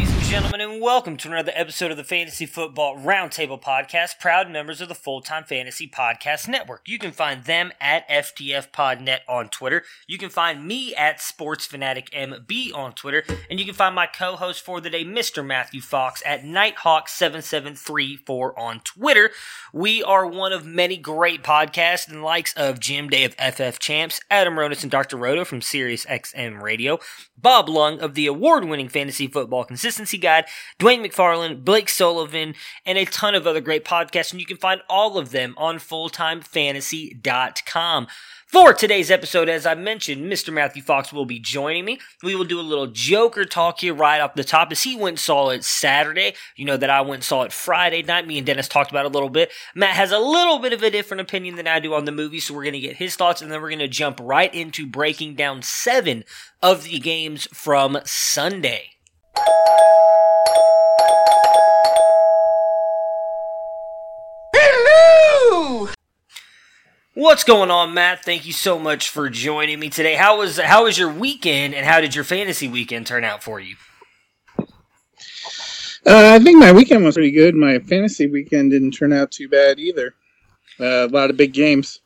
and gentlemen, and welcome to another episode of the Fantasy Football Roundtable Podcast, proud members of the Full Time Fantasy Podcast Network. You can find them at FTFPodNet on Twitter. You can find me at SportsFanaticMB on Twitter, and you can find my co-host for the day, Mr. Matthew Fox, at Nighthawk7734 on Twitter. We are one of many great podcasts and likes of Jim Day of FF Champs, Adam Ronis and Dr. Roto from Sirius XM Radio, Bob Lung of the award-winning Fantasy Football Consistency Guide, Dwain McFarland, Blake Sullivan, and a ton of other great podcasts, and you can find all of them on fulltimefantasy.com. For today's episode, as I mentioned, Mr. Matthew Fox will be joining me. We will do a little Joker talk here right off the top as he went and saw it Saturday. You know that I went and saw it Friday night. Me and Dennis talked about it a little bit. Matt has a little bit of a different opinion than I do on the movie, so we're going to get his thoughts and then we're going to jump right into breaking down seven of the games from Sunday. What's going on, Matt? Thank you so much for joining me today. How was how was your weekend, and how did your fantasy weekend turn out for you? Uh, I think my weekend was pretty good. My fantasy weekend didn't turn out too bad either. Uh, a lot of big games.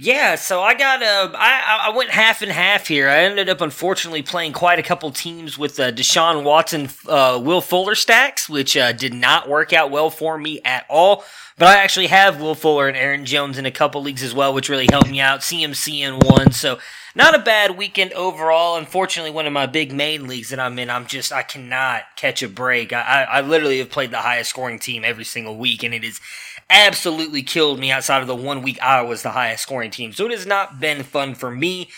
Yeah, so I got uh, I I went half and half here. I ended up unfortunately playing quite a couple teams with uh, Deshaun Watson, uh, Will Fuller stacks, which uh, did not work out well for me at all. But I actually have Will Fuller and Aaron Jones in a couple leagues as well, which really helped me out. CMC in one, so not a bad weekend overall. Unfortunately, one of my big main leagues that I'm in, I'm just I cannot catch a break. I I, I literally have played the highest scoring team every single week, and it is absolutely killed me outside of the one week I was the highest scoring team. So it has not been fun for me.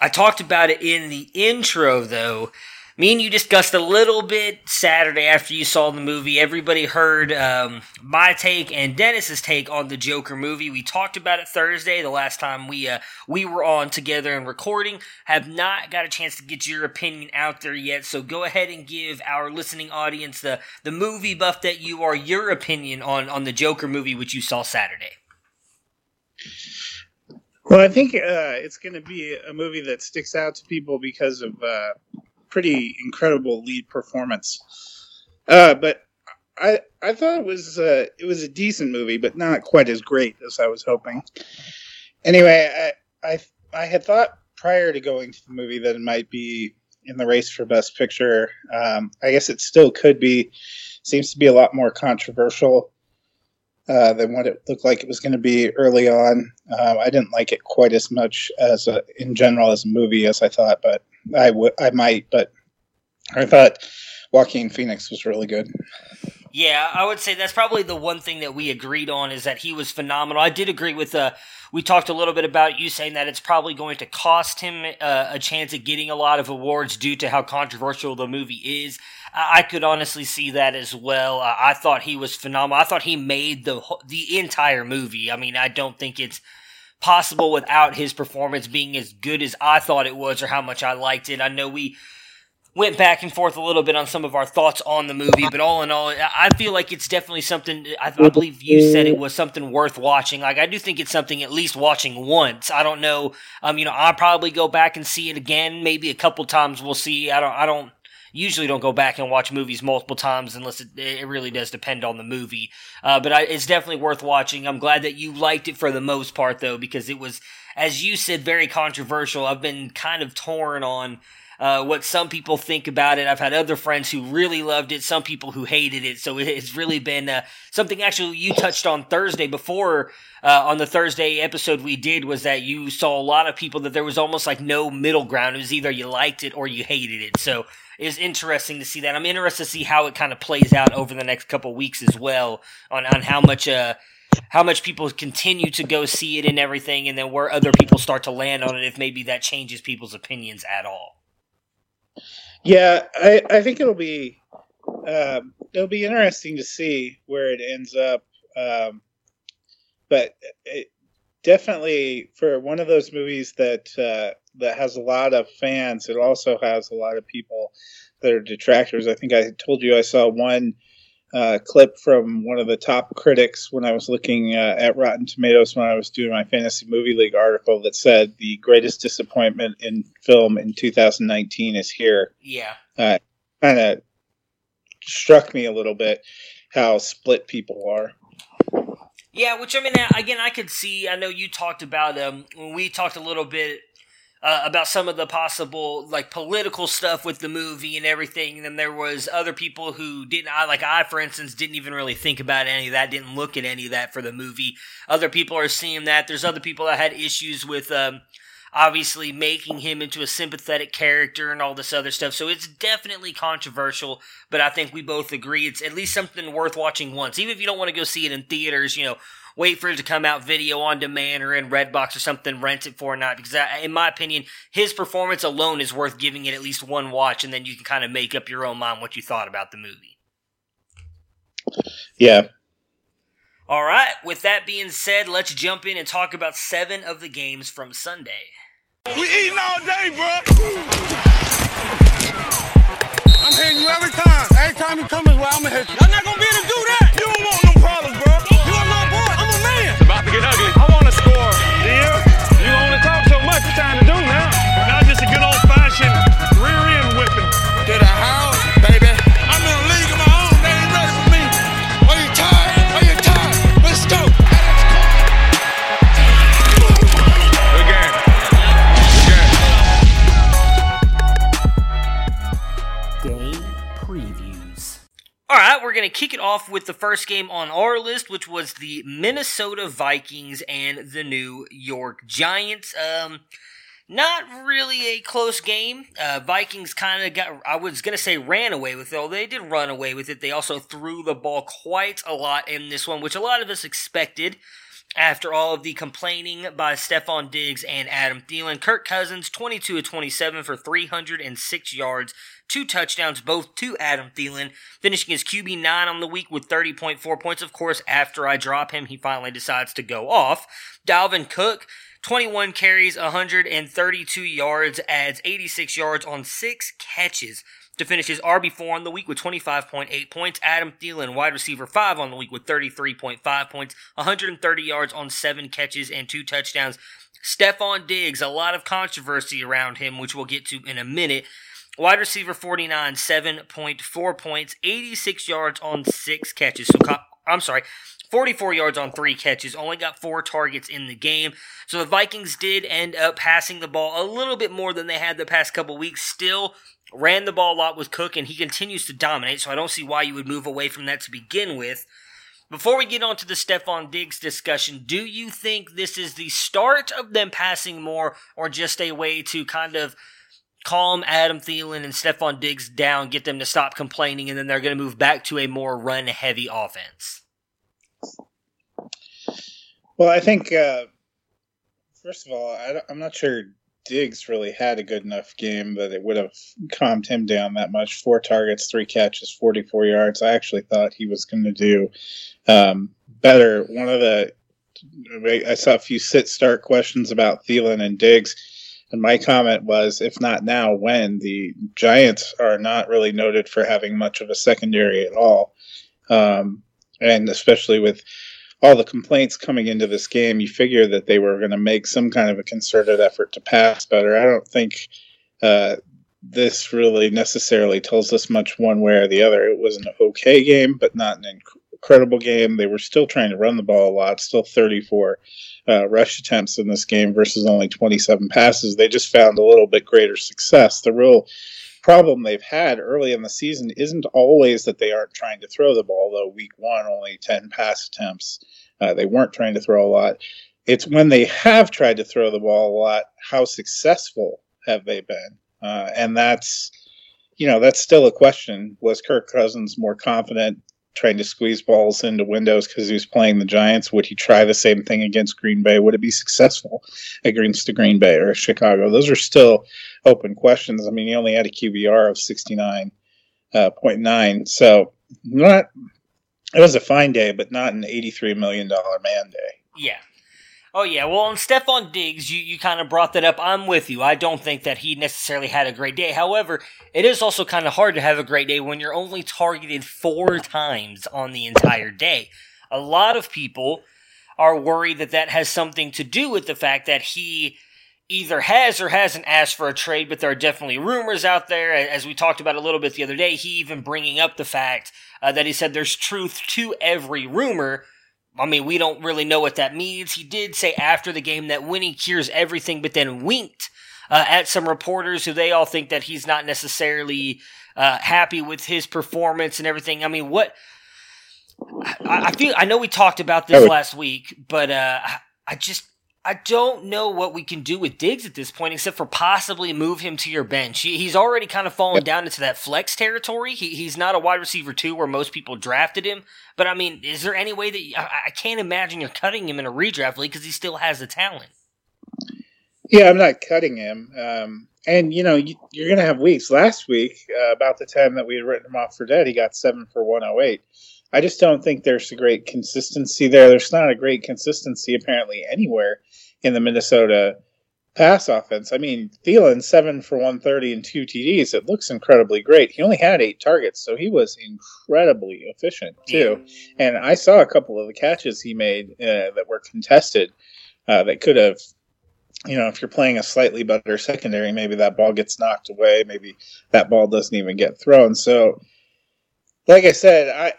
I talked about it in the intro though. Me and you discussed a little bit Saturday after you saw the movie. Everybody heard um, my take and Dennis's take on the Joker movie. We talked about it Thursday, the last time we uh, we were on together and recording. Have not got a chance to get your opinion out there yet, so go ahead and give our listening audience the the movie buff that you are your opinion on on the Joker movie, which you saw Saturday. Well, I think uh, it's going to be a movie that sticks out to people because of uh, pretty incredible lead performance. Uh, but I I thought it was uh, it was a decent movie, but not quite as great as I was hoping. Anyway, I I, I had thought prior to going to the movie that it might be in the race for Best Picture. Um, I guess it still could be. Seems to be a lot more controversial uh, than what it looked like it was going to be early on. Um, I didn't like it quite as much as a, in general as a movie as I thought, but I would I might. But I thought Joaquin Phoenix was really good. Yeah, I would say that's probably the one thing that we agreed on is that he was phenomenal. I did agree with uh we talked a little bit about you saying that it's probably going to cost him uh, a chance at getting a lot of awards due to how controversial the movie is. I, I could honestly see that as well. Uh, I thought he was phenomenal. I thought he made the the entire movie. I mean, I don't think it's possible without his performance being as good as I thought it was or how much I liked it. I know we went back and forth a little bit on some of our thoughts on the movie, but all in all, I feel like it's definitely something. I, I, believe you said it was something worth watching. Like I do think it's something at least watching once. I don't know. Um, you know, I'll probably go back and see it again, maybe a couple times. We'll see. I don't. I don't usually don't go back and watch movies multiple times unless it, it really does depend on the movie. Uh, but I, it's definitely worth watching. I'm glad that you liked it for the most part though, because it was, as you said, very controversial. I've been kind of torn on uh, what some people think about it. I've had other friends who really loved it, some people who hated it. So it's really been uh, something actually you touched on Thursday before. Uh, on the Thursday episode we did was that you saw a lot of people that there was almost like no middle ground. It was either you liked it or you hated it. So it's interesting to see that. I'm interested to see how it kind of plays out over the next couple weeks as well on, on how much uh, how much people continue to go see it and everything, and then where other people start to land on it, if maybe that changes people's opinions at all. Yeah, I, I think it'll be um, it'll be interesting to see where it ends up. Um, but it, definitely for one of those movies that uh, that has a lot of fans, it also has a lot of people that are detractors. I think I told you I saw one uh, clip from one of the top critics when I was looking uh, at Rotten Tomatoes when I was doing my Fantasy Movie League article that said the greatest disappointment in film in 2019 is here. Yeah. Uh, kind of struck me a little bit how split people are. Yeah, which I mean, again, I could see. I know you talked about um when we talked a little bit uh, about some of the possible like political stuff with the movie and everything. And then there was other people who didn't. I like I, for instance, didn't even really think about any of that. Didn't look at any of that for the movie. Other people are seeing that. There's other people that had issues with. Um, obviously making him into a sympathetic character and all this other stuff. So it's definitely controversial, but I think we both agree it's at least something worth watching once. Even if you don't want to go see it in theaters, you know, wait for it to come out video on demand or in Redbox or something, rent it for a night. Because I, in my opinion, his performance alone is worth giving it at least one watch, and then you can kind of make up your own mind what you thought about the movie. Yeah. All right. With that being said, let's jump in and talk about seven of the games from Sunday. We eating all day, bro. I'm hitting you every time. Every time you come is where I'm gonna hit you. I'm not gonna be able to do that. You don't want All right, we're going to kick it off with the first game on our list, which was the Minnesota Vikings and the New York Giants. Um, not really a close game. Uh, Vikings kind of got, I was going to say ran away with it, although they did run away with it. They also threw the ball quite a lot in this one, which a lot of us expected after all of the complaining by Stefon Diggs and Adam Thielen. Kirk Cousins, 22 of 27 for 306 yards, two touchdowns, both to Adam Thielen, finishing his QB 9 on the week with 30.4 points. Of course, after I drop him, he finally decides to go off. Dalvin Cook, 21 carries, 132 yards, adds 86 yards on six catches to finish his RB4 on the week with 25.8 points. Adam Thielen, wide receiver 5 on the week with 33.5 points, 130 yards on 7 catches and 2 touchdowns. Stefon Diggs, a lot of controversy around him, which we'll get to in a minute. Wide receiver 49, 7.4 points, 86 yards on 6 catches. So, I'm sorry, 44 yards on three catches, only got four targets in the game. So the Vikings did end up passing the ball a little bit more than they had the past couple weeks. Still ran the ball a lot with Cook, and he continues to dominate, so I don't see why you would move away from that to begin with. Before we get on to the Stefon Diggs discussion, do you think this is the start of them passing more, or just a way to kind of calm Adam Thielen and Stefon Diggs down, get them to stop complaining, and then they're going to move back to a more run heavy offense? Well, I think uh, first of all, I, am not sure Diggs really had a good enough game that it would have calmed him down that much. Four targets, three catches, 44 yards. I actually thought he was going to do um, better. One of the I saw a few sit start questions about Thielen and Diggs. And my comment was, if not now, when? The Giants are not really noted for having much of a secondary at all. Um, and especially with all the complaints coming into this game, you figure that they were going to make some kind of a concerted effort to pass better. I don't think uh, this really necessarily tells us much one way or the other. It was an okay game, but not an incredible game. They were still trying to run the ball a lot, still 34 uh, rush attempts in this game versus only 27 passes. They just found a little bit greater success. The real problem they've had early in the season isn't always that they aren't trying to throw the ball, though week one, only 10 pass attempts. Uh, they weren't trying to throw a lot. It's when they have tried to throw the ball a lot, how successful have they been? Uh, and that's, you know, that's still a question. Was Kirk Cousins more confident trying to squeeze balls into windows because he was playing the Giants? Would he try the same thing against Green Bay? Would it be successful against the Green Bay or Chicago? Those are still open questions. I mean, he only had a QBR of 69 uh, 0.9. So not it was a fine day, but not an 83 million dollar man day. Yeah. Oh yeah, well, on Stefon Diggs, you, you kind of brought that up. I'm with you. I don't think that he necessarily had a great day. However, it is also kind of hard to have a great day when you're only targeted four times on the entire day. A lot of people are worried that that has something to do with the fact that he either has or hasn't asked for a trade, but there are definitely rumors out there, as we talked about a little bit the other day. He even bringing up the fact uh, that he said there's truth to every rumor I mean, we don't really know what that means. He did say after the game that Winnie cures everything, but then winked uh, at some reporters who they all think that he's not necessarily uh, happy with his performance and everything. I mean, what? I, I feel I know we talked about this last week, but uh, I just I don't know what we can do with Diggs at this point, except for possibly move him to your bench. he's already kind of fallen down into that flex territory. He, he's not a wide receiver two where most people drafted him. But I mean, is there any way that I, I can't imagine you're cutting him in a redraft league because he still has the talent? Yeah, I'm not cutting him. Um, and you know, you, are going to have weeks. Last week, uh, about the time that we had written him off for dead, he got seven for 108. I just don't think there's a great consistency there. There's not a great consistency apparently anywhere in the Minnesota pass offense. I mean, Thielen seven for 130 and two TDs. It looks incredibly great. He only had eight targets, so he was incredibly efficient too. Yeah. And I saw a couple of the catches he made uh, that were contested uh, that could have. You know, if you're playing a slightly better secondary, maybe that ball gets knocked away. Maybe that ball doesn't even get thrown. So, like I said, I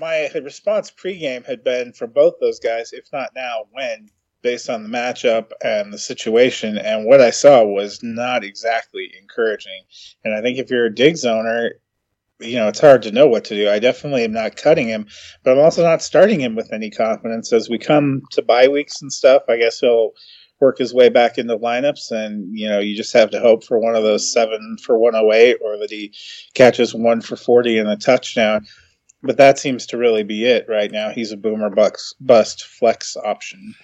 my response pregame had been for both those guys, if not now, when, based on the matchup and the situation. And what I saw was not exactly encouraging. And I think if you're a Diggs owner, you know, it's hard to know what to do. I definitely am not cutting him, but I'm also not starting him with any confidence. As we come to bye weeks and stuff, I guess he'll work his way back into lineups and you know you just have to hope for one of those seven for 108 or that he catches one for 40 and a touchdown but that seems to really be it right now. He's a boomer bucks bust flex option.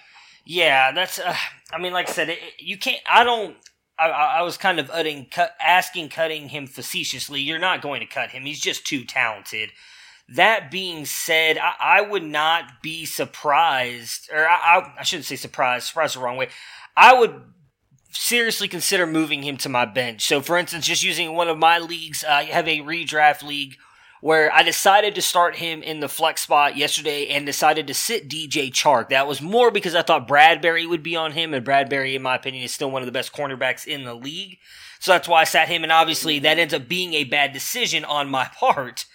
Yeah, that's. Uh, I mean, like I said, it, you can't. I don't. I, I was kind of cut, asking cutting him facetiously. You're not going to cut him. He's just too talented. That being said, I, I would not be surprised, or I, I, shouldn't say surprised. Surprised the wrong way. I would seriously consider moving him to my bench. So, for instance, just using one of my leagues, I have a redraft league where I decided to start him in the flex spot yesterday and decided to sit DJ Chark. That was more because I thought Bradberry would be on him, and Bradberry, in my opinion, is still one of the best cornerbacks in the league. So that's why I sat him, and obviously that ends up being a bad decision on my part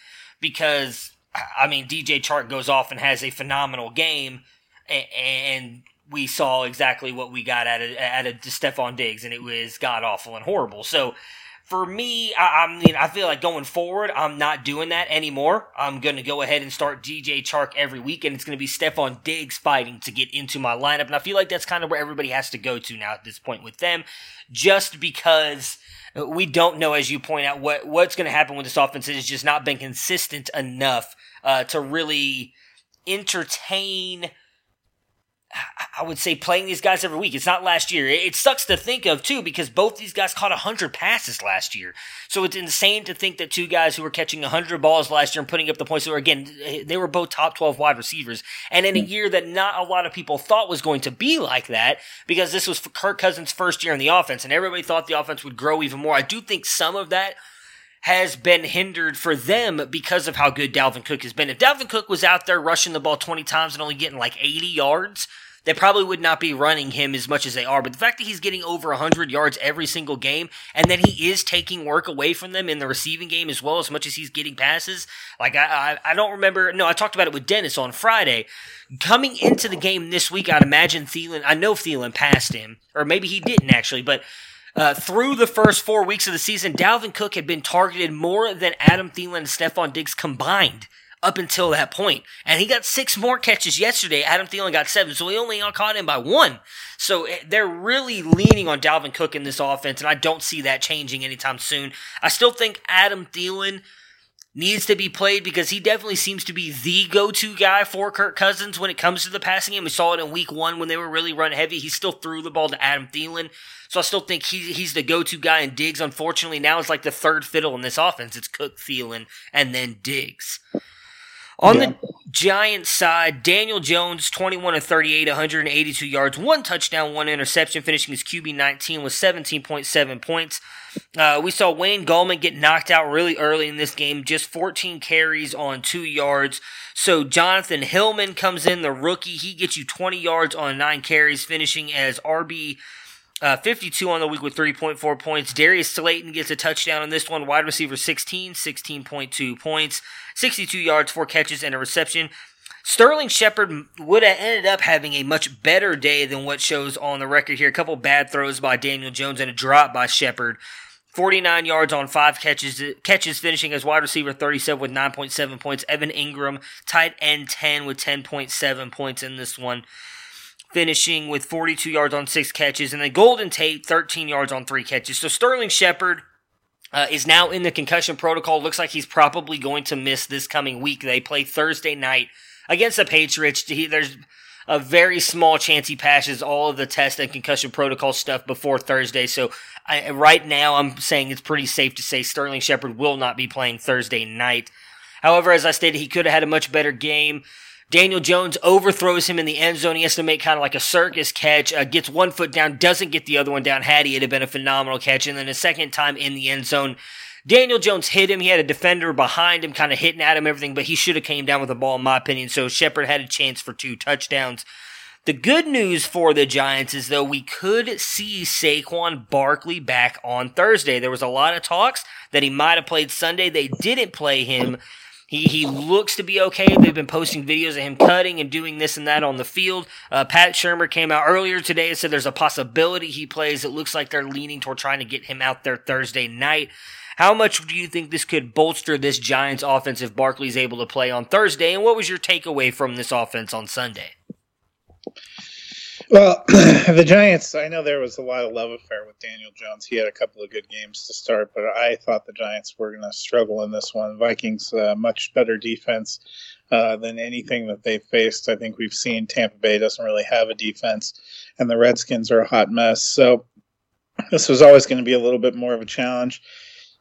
because, I mean, DJ Chark goes off and has a phenomenal game, and we saw exactly what we got out of, out of Stefon Diggs, and it was god awful and horrible. So for me, I, I, mean, I feel like going forward, I'm not doing that anymore. I'm going to go ahead and start DJ Chark every week, and it's going to be Stefon Diggs fighting to get into my lineup. And I feel like that's kind of where everybody has to go to now at this point with them, just because we don't know, as you point out, what what's going to happen with this offense. It has just not been consistent enough uh, to really entertain I would say playing these guys every week. It's not last year. It sucks to think of too because both these guys caught 100 passes last year. So it's insane to think that two guys who were catching 100 balls last year and putting up the points that were again they were both top 12 wide receivers. And in a hmm. year that not a lot of people thought was going to be like that because this was Kirk Cousins' first year in the offense and everybody thought the offense would grow even more. I do think some of that has been hindered for them because of how good Dalvin Cook has been. If Dalvin Cook was out there rushing the ball 20 times and only getting like 80 yards, they probably would not be running him as much as they are. But the fact that he's getting over 100 yards every single game and that he is taking work away from them in the receiving game as well as much as he's getting passes, like I, I, I don't remember. No, I talked about it with Dennis on Friday. Coming into the game this week, I'd imagine Thielen, I know Thielen passed him, or maybe he didn't actually, but uh, through the first four weeks of the season, Dalvin Cook had been targeted more than Adam Thielen and Stefon Diggs combined up until that point. And he got six more catches yesterday. Adam Thielen got seven, so he only caught him by one. So eh, they're really leaning on Dalvin Cook in this offense, and I don't see that changing anytime soon. I still think Adam Thielen needs to be played because he definitely seems to be the go-to guy for Kirk Cousins when it comes to the passing game. We saw it in week one when they were really run heavy. He still threw the ball to Adam Thielen. So I still think he, he's the go-to guy and Diggs, unfortunately, now is like the third fiddle in this offense. It's Cook, Thielen, and then Diggs. On Yeah. the Giants side, Daniel Jones, 21 of 38, 182 yards, one touchdown, one interception, finishing his QB 19 with 17.7 points. Uh, we saw Wayne Gallman get knocked out really early in this game, just 14 carries on two yards. So Jonathan Hilliman comes in, the rookie. He gets you 20 yards on nine carries, finishing as RB uh, 52 on the week with 3.4 points. Darius Slayton gets a touchdown on this one. Wide receiver 16, 16.2 points, 62 yards, four catches, and a reception. Sterling Shepard would have ended up having a much better day than what shows on the record here. A couple bad throws by Daniel Jones and a drop by Shepard. 49 yards on five catches, catches finishing as wide receiver 37 with 9.7 points. Evan Engram, tight end 10 with 10.7 points in this one finishing with 42 yards on six catches, and then Golden Tate 13 yards on three catches. So Sterling Shepard uh, is now in the concussion protocol. Looks like he's probably going to miss this coming week. They play Thursday night against the Patriots. He, there's a very small chance he passes all of the test and concussion protocol stuff before Thursday. So I, right now, I'm saying it's pretty safe to say Sterling Shepard will not be playing Thursday night. However, as I stated, he could have had a much better game. Daniel Jones overthrows him in the end zone. He has to make kind of like a circus catch, uh, gets one foot down, doesn't get the other one down. Had he, it'd have been a phenomenal catch. And then a second time in the end zone, Daniel Jones hit him. He had a defender behind him, kind of hitting at him, everything, but he should have came down with the ball, in my opinion. So Shepard had a chance for two touchdowns. The good news for the Giants is though we could see Saquon Barkley back on Thursday. There was a lot of talks that he might have played Sunday. They didn't play him. He, he looks to be okay. They've been posting videos of him cutting and doing this and that on the field. Uh, Pat Shurmur came out earlier today and said there's a possibility he plays. It looks like they're leaning toward trying to get him out there Thursday night. How much do you think this could bolster this Giants offense if Barkley's able to play on Thursday? And what was your takeaway from this offense on Sunday? Well, the Giants, I know there was a lot of love affair with Daniel Jones. He had a couple of good games to start, but I thought the Giants were going to struggle in this one. Vikings, uh, much better defense uh, than anything that they've faced. I think we've seen Tampa Bay doesn't really have a defense, and the Redskins are a hot mess. So this was always going to be a little bit more of a challenge.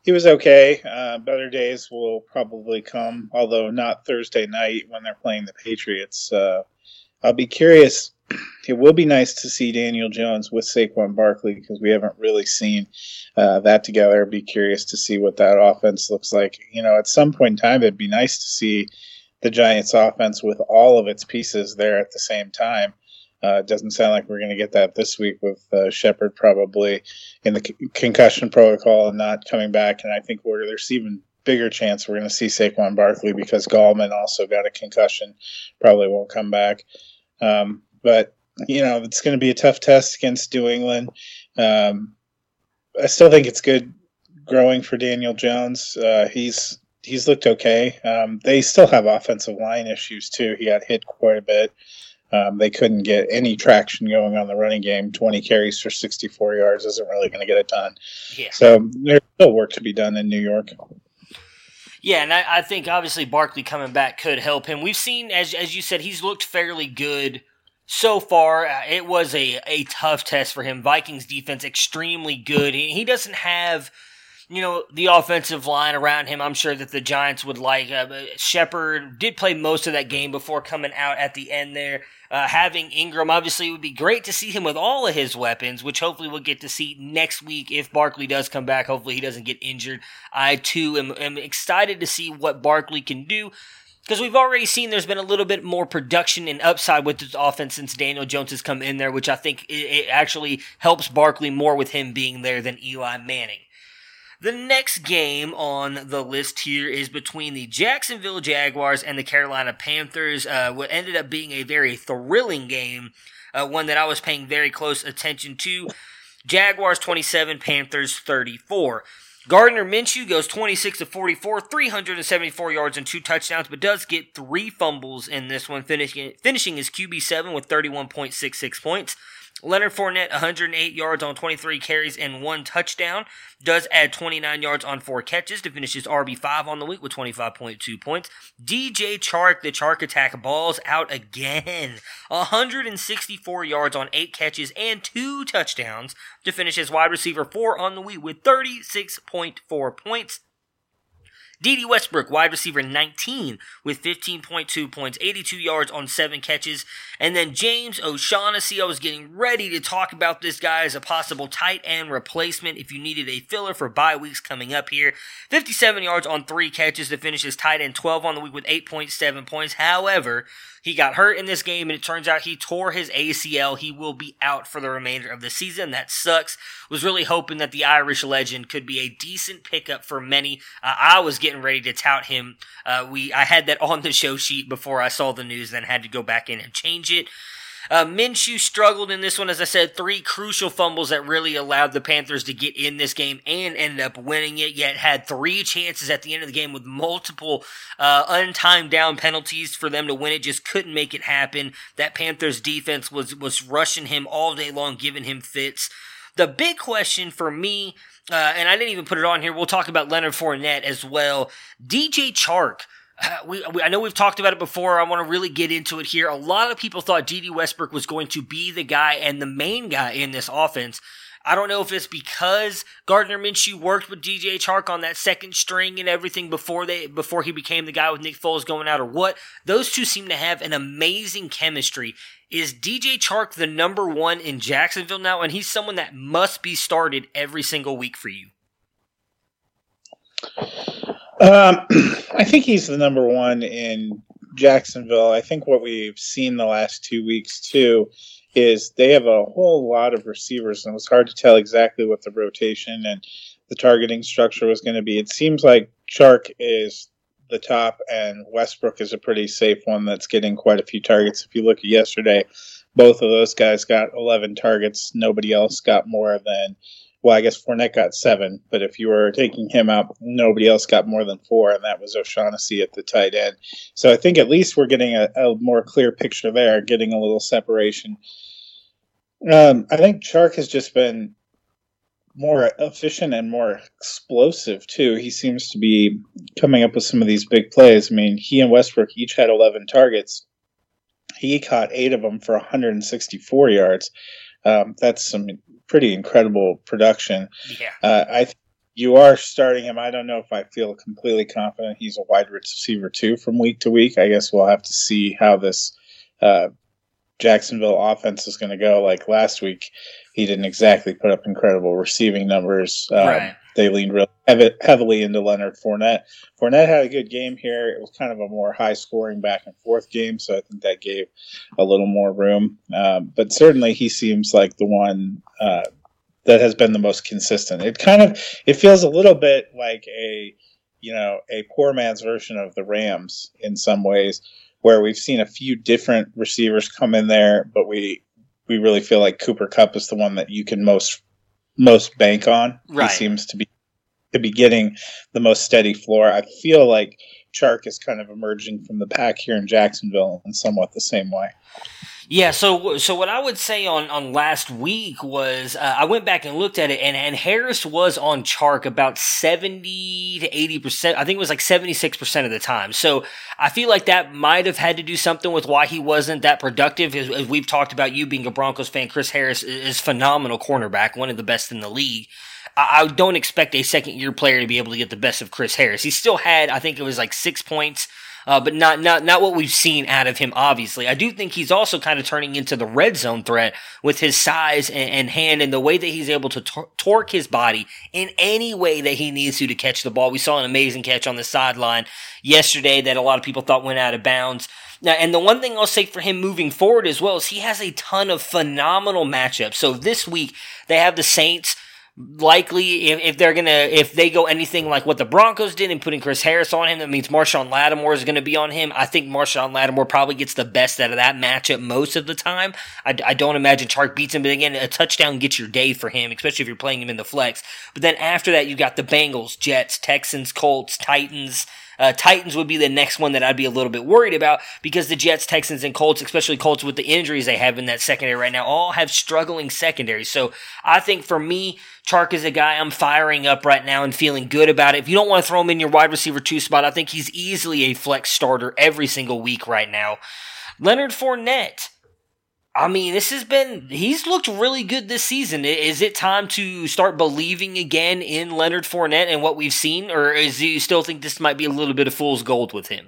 He was okay. Uh, better days will probably come, although not Thursday night when they're playing the Patriots. Uh, I'll be curious it will be nice to see Daniel Jones with Saquon Barkley because we haven't really seen uh, that together. I'd be curious to see what that offense looks like. You know, at some point in time, it'd be nice to see the Giants' offense with all of its pieces there at the same time. Uh, it doesn't sound like we're going to get that this week with uh, Shepard probably in the c- concussion protocol and not coming back. And I think there's even bigger chance we're going to see Saquon Barkley because Gallman also got a concussion, probably won't come back. Um, but you know it's going to be a tough test against New England. Um, I still think it's good growing for Daniel Jones. Uh, he's he's looked okay. Um, they still have offensive line issues too. He got hit quite a bit. Um, they couldn't get any traction going on the running game. Twenty carries for sixty-four yards isn't really going to get it done. Yeah. So there's still work to be done in New York. Yeah, and I, I think obviously Barkley coming back could help him. We've seen, as as you said, he's looked fairly good so far. Uh, It was a a tough test for him. Vikings defense extremely good. He, he doesn't have. You know the offensive line around him. I'm sure that the Giants would like. Uh, Shepard did play most of that game before coming out at the end there. Uh, having Engram, obviously, it would be great to see him with all of his weapons, which hopefully we'll get to see next week if Barkley does come back. Hopefully, he doesn't get injured. I, too, am, am excited to see what Barkley can do because we've already seen there's been a little bit more production and upside with this offense since Daniel Jones has come in there, which I think it, actually helps Barkley more with him being there than Eli Manning. The next game on the list here is between the Jacksonville Jaguars and the Carolina Panthers. Uh, what ended up being a very thrilling game, uh, one that I was paying very close attention to. Jaguars 27, Panthers 34. Gardner Minshew goes 26 to 44, 374 yards and two touchdowns, but does get three fumbles in this one, finishing, finishing his QB7 with 31.66 points. Leonard Fournette, 108 yards on 23 carries and one touchdown, does add 29 yards on four catches to finish his RB5 on the week with 25.2 points. DJ Chark, the Chark attack, balls out again. 164 yards on eight catches and two touchdowns to finish his wide receiver four on the week with 36.4 points. Dede Westbrook, wide receiver 19, with 15.2 points, 82 yards on seven catches. And then James O'Shaughnessy, I was getting ready to talk about this guy as a possible tight end replacement if you needed a filler for bye weeks coming up here. 57 yards on three catches to finish his tight end, 12 on the week with 8.7 points. However, he got hurt in this game, and it turns out he tore his ACL. He will be out for the remainder of the season. That sucks. Was really hoping that the Irish legend could be a decent pickup for many. Uh, I was getting ready to tout him. Uh, we I had that on the show sheet before I saw the news, then had to go back in and change it. Uh, Minshew struggled in this one, as I said, three crucial fumbles that really allowed the Panthers to get in this game and ended up winning it. Yet had three chances at the end of the game with multiple uh, untimed down penalties for them to win it. Just couldn't make it happen. That Panthers defense was was rushing him all day long, giving him fits. The big question for me, uh, and I didn't even put it on here. We'll talk about Leonard Fournette as well. DJ Chark. We, we, I know we've talked about it before. I want to really get into it here. A lot of people thought Dede Westbrook was going to be the guy and the main guy in this offense. I don't know if it's because Gardner Minshew worked with DJ Chark on that second string and everything before they before he became the guy with Nick Foles going out or what. Those two seem to have an amazing chemistry. Is DJ Chark the number one in Jacksonville now? And he's someone that must be started every single week for you. Um, I think he's the number one in Jacksonville. I think what we've seen the last two weeks too is they have a whole lot of receivers, and it was hard to tell exactly what the rotation and the targeting structure was going to be. It seems like Chark is the top, and Westbrook is a pretty safe one that's getting quite a few targets. If you look at yesterday, both of those guys got 11 targets. Nobody else got more than well, I guess Fournette got seven, but if you were taking him out, nobody else got more than four, and that was O'Shaughnessy at the tight end. So I think at least we're getting a, a more clear picture there, getting a little separation. Um, I think Chark has just been more efficient and more explosive too. He seems to be coming up with some of these big plays. I mean, he and Westbrook each had 11 targets. He caught eight of them for 164 yards. Um, that's some pretty incredible production. Yeah. Uh, I th- you are starting him. I don't know if I feel completely confident he's a wide receiver too from week to week. I guess we'll have to see how this uh, Jacksonville offense is going to go. Like last week, he didn't exactly put up incredible receiving numbers. Um, Right. They leaned real heavy, heavily into Leonard Fournette. Fournette had a good game here. It was kind of a more high scoring back and forth game, so I think that gave a little more room. Um, but certainly, he seems like the one uh, that has been the most consistent. It kind of it feels a little bit like a you know a poor man's version of the Rams in some ways, where we've seen a few different receivers come in there, but we we really feel like Cooper Kupp is the one that you can most most bank on. Right. He seems to be to be getting the most steady floor. I feel like Chark is kind of emerging from the pack here in Jacksonville in somewhat the same way. Yeah, so so what I would say on, on last week was uh, I went back and looked at it, and, and Harris was on Chark about seventy to eighty percent. I think it was like seventy six percent of the time. So I feel like that might have had to do something with why he wasn't that productive. As, as we've talked about, you being a Broncos fan, Chris Harris is, is phenomenal cornerback, one of the best in the league. I, don't expect a second year player to be able to get the best of Chris Harris. He still had, I think it was like six points uh, but not not not what we've seen out of him. Obviously, I do think he's also kind of turning into the red zone threat with his size and, and hand and the way that he's able to tor- torque his body in any way that he needs to to catch the ball. We saw an amazing catch on the sideline yesterday that a lot of people thought went out of bounds. Now, and the one thing I'll say for him moving forward as well is he has a ton of phenomenal matchups. So this week they have the Saints likely if, if they're gonna if they go anything like what the Broncos did and putting Chris Harris on him, that means Marshon Lattimore is gonna be on him. I think Marshon Lattimore probably gets the best out of that matchup most of the time. I, I don't imagine Chark beats him, but again, a touchdown gets your day for him, especially if you're playing him in the flex. But then after that, you got the Bengals, Jets, Texans, Colts, Titans. Uh, Titans would be the next one that I'd be a little bit worried about because the Jets, Texans, and Colts, especially Colts with the injuries they have in that secondary right now, all have struggling secondaries. So I think for me, Chark is a guy I'm firing up right now and feeling good about it. If you don't want to throw him in your wide receiver two spot, I think he's easily a flex starter every single week right now. Leonard Fournette. I mean, this has been, he's looked really good this season. Is it time to start believing again in Leonard Fournette and what we've seen, or is you still think this might be a little bit of fool's gold with him?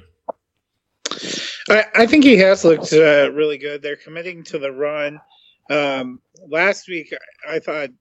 I, I think he has looked uh, really good. They're committing to the run. Um, last week, I thought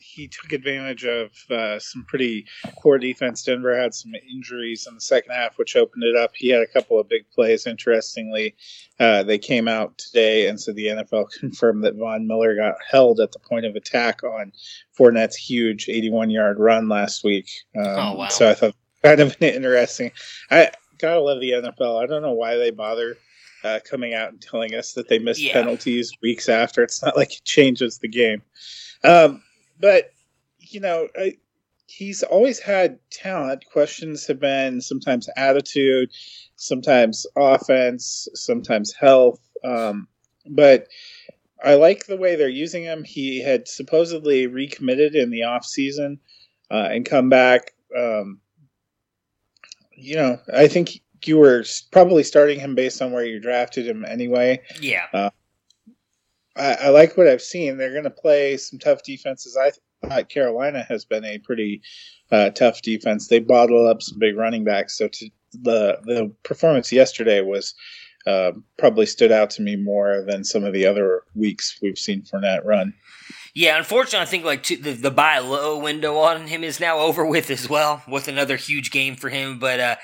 he took advantage of uh, some pretty poor defense. Denver had some injuries in the second half, which opened it up. He had a couple of big plays. Interestingly, uh, they came out today and said the NFL confirmed that Von Miller got held at the point of attack on Fournette's huge 81 yard run last week. Um, Oh, wow. So I thought kind of interesting. I gotta love the NFL. I don't know why they bother. Uh, coming out and telling us that they missed Yeah. penalties weeks after. It's not like it changes the game. Um, but you know, I, he's always had talent. Questions have been sometimes attitude, sometimes offense, sometimes health. Um, but I like the way they're using him. He had supposedly recommitted in the off season uh, and come back. Um, you know, I think you were probably starting him based on where you drafted him anyway. Yeah. I, I like what I've seen. They're going to play some tough defenses. I thought Carolina has been a pretty uh, tough defense. They bottle up some big running backs. So to, the the performance yesterday was uh, probably stood out to me more than some of the other weeks we've seen Fournette run. Yeah, unfortunately, I think like the the buy low window on him is now over with as well, with another huge game for him. But uh,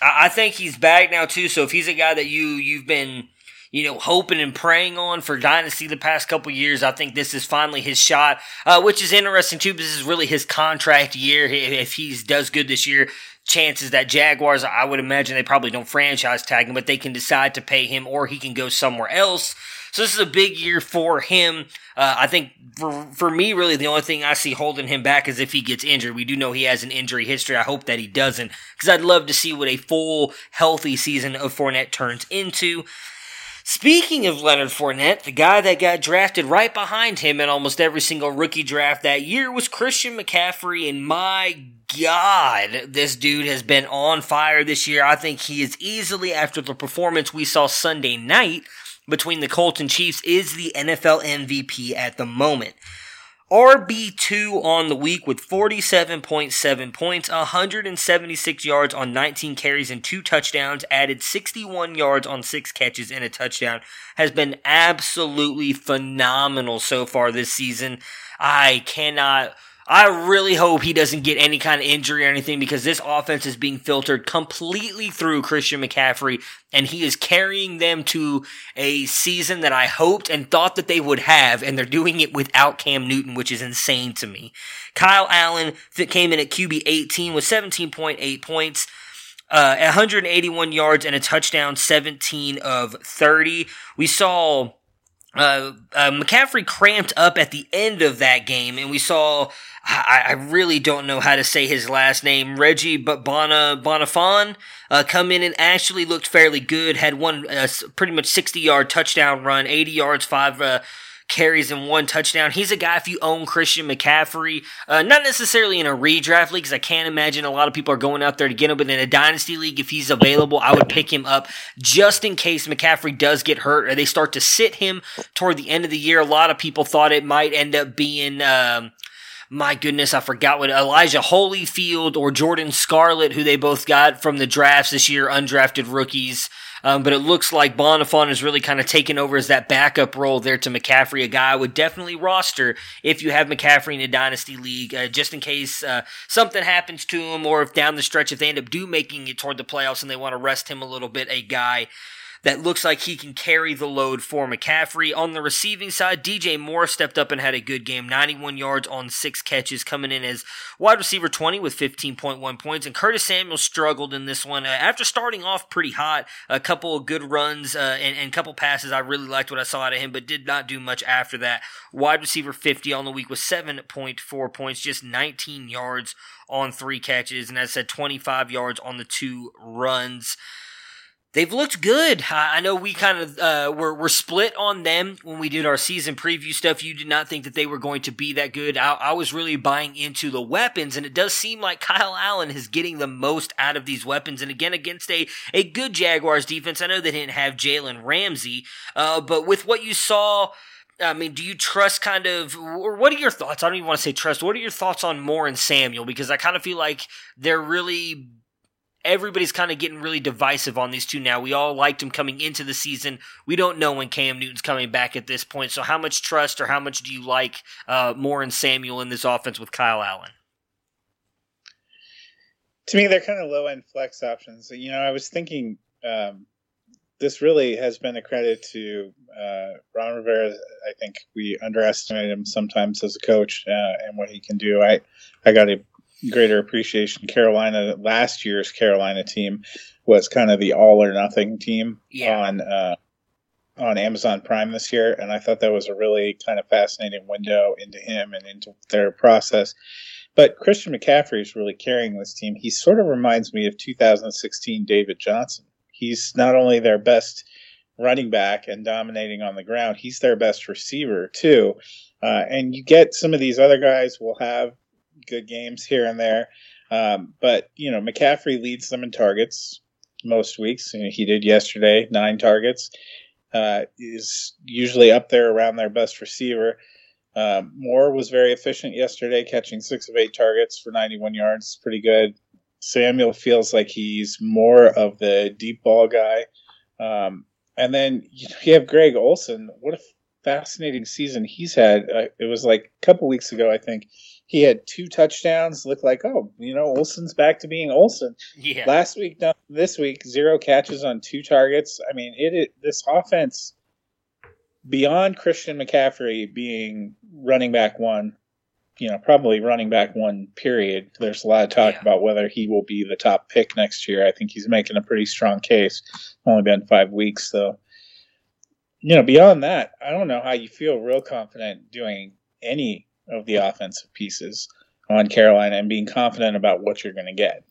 I, I think he's back now too. So if he's a guy that you you've been you know hoping and praying on for dynasty the past couple years, I think this is finally his shot. Uh, which is interesting too. This is really his contract year. If he does good this year. Chances that Jaguars, I would imagine they probably don't franchise tag him, but they can decide to pay him or he can go somewhere else. So this is a big year for him. Uh, I think for for me, really, the only thing I see holding him back is if he gets injured. We do know he has an injury history. I hope that he doesn't, because I'd love to see what a full, healthy season of Fournette turns into. Speaking of Leonard Fournette, the guy that got drafted right behind him in almost every single rookie draft that year was Christian McCaffrey, and my God, this dude has been on fire this year. I think he is easily, after the performance we saw Sunday night between the Colts and Chiefs, is the NFL MVP at the moment. RB2 on the week with 47.7 points, 176 yards on 19 carries and two touchdowns, added 61 yards on six catches and a touchdown. Has been absolutely phenomenal so far this season. I cannot. I really hope he doesn't get any kind of injury or anything because this offense is being filtered completely through Christian McCaffrey and he is carrying them to a season that I hoped and thought that they would have and they're doing it without Cam Newton, which is insane to me. Kyle Allen that came in at QB 18 with 17.8 points. Uh, 181 yards and a touchdown, 17 of 30. We saw uh, uh, McCaffrey cramped up at the end of that game, and we saw. I, I really don't know how to say his last name. Reggie Bona Bonnafon uh, come in and actually looked fairly good. Had one uh, pretty much sixty yard touchdown run, eighty yards, five uh, carries and one touchdown. He's a guy if you own Christian McCaffrey, uh, not necessarily in a redraft league, because I can't imagine a lot of people are going out there to get him, but in a dynasty league, if he's available, I would pick him up just in case McCaffrey does get hurt or they start to sit him toward the end of the year. A lot of people thought it might end up being. Um, my goodness, I forgot what Elijah Holyfield or Jordan Scarlett, who they both got from the drafts this year, undrafted rookies. Um, but it looks like Bonnafon is really kind of taken over as that backup role there to McCaffrey, a guy I would definitely roster if you have McCaffrey in a dynasty league, uh, just in case uh, something happens to him, or if down the stretch, if they end up do making it toward the playoffs and they want to rest him a little bit, a guy that looks like he can carry the load for McCaffrey. On the receiving side, DJ Moore stepped up and had a good game 91 yards on six catches, coming in as wide receiver 20 with 15.1 points. And Curtis Samuel struggled in this one uh, after starting off pretty hot. A couple of good runs uh, and, a couple passes. I really liked what I saw out of him, but did not do much after that. Wide receiver 50 on the week with 7.4 points, just 19 yards on three catches. And as I said, 25 yards on the two runs they've looked good. I know we kind of uh, were, were split on them when we did our season preview stuff. You did not think that they were going to be that good. I, I, was really buying into the weapons, and it does seem like Kyle Allen is getting the most out of these weapons. And again, against a, a good Jaguars defense, I know they didn't have Jalen Ramsey, uh, but with what you saw. I mean, do you trust kind of, or what are your thoughts? I don't even want to say trust. What are your thoughts on Moore and Samuel? Because I kind of feel like they're really everybody's kind of getting really divisive on these two now. We all liked him coming into the season. We don't know when Cam Newton's coming back at this point. So, how much trust or how much do you like uh, Moore and Samuel in this offense with Kyle Allen? To me, they're kind of low end flex options. You know, I was thinking um, this really has been a credit to uh, Ron Rivera. I think we underestimate him sometimes as a coach uh, and what he can do. I I got to greater appreciation. Carolina last year's Carolina team was kind of the all or nothing team yeah. on uh, on Amazon Prime this year, and I thought that was a really kind of fascinating window into him and into their process. But Christian McCaffrey is really carrying this team. He sort of reminds me of 2016 David Johnson. He's not only their best running back and dominating on the ground, he's their best receiver too. Uh, and you get some of these other guys will have good games here and there. Um, but you know, McCaffrey leads them in targets most weeks. You know, he did yesterday, nine targets. Uh, is usually up there around their best receiver. Um, Moore was very efficient yesterday, catching six of eight targets for 91 yards. Pretty good. Samuel feels like he's more of the deep ball guy. Um, and then you, you have Greg Olsen. What a fascinating season he's had. Uh, it was like a couple weeks ago, I think he had two touchdowns. Looked like, oh, you know, Olsen's back to being Olsen. Yeah. Last week, this week, zero catches on two targets. I mean, it, it this offense beyond Christian McCaffrey being running back one, you know, probably running back one. Period. There's a lot of talk yeah. about whether he will be the top pick next year. I think he's making a pretty strong case. Only been five weeks though. You know, beyond that, I don't know how you feel real confident doing any of the offensive pieces on Carolina and being confident about what you're going to get.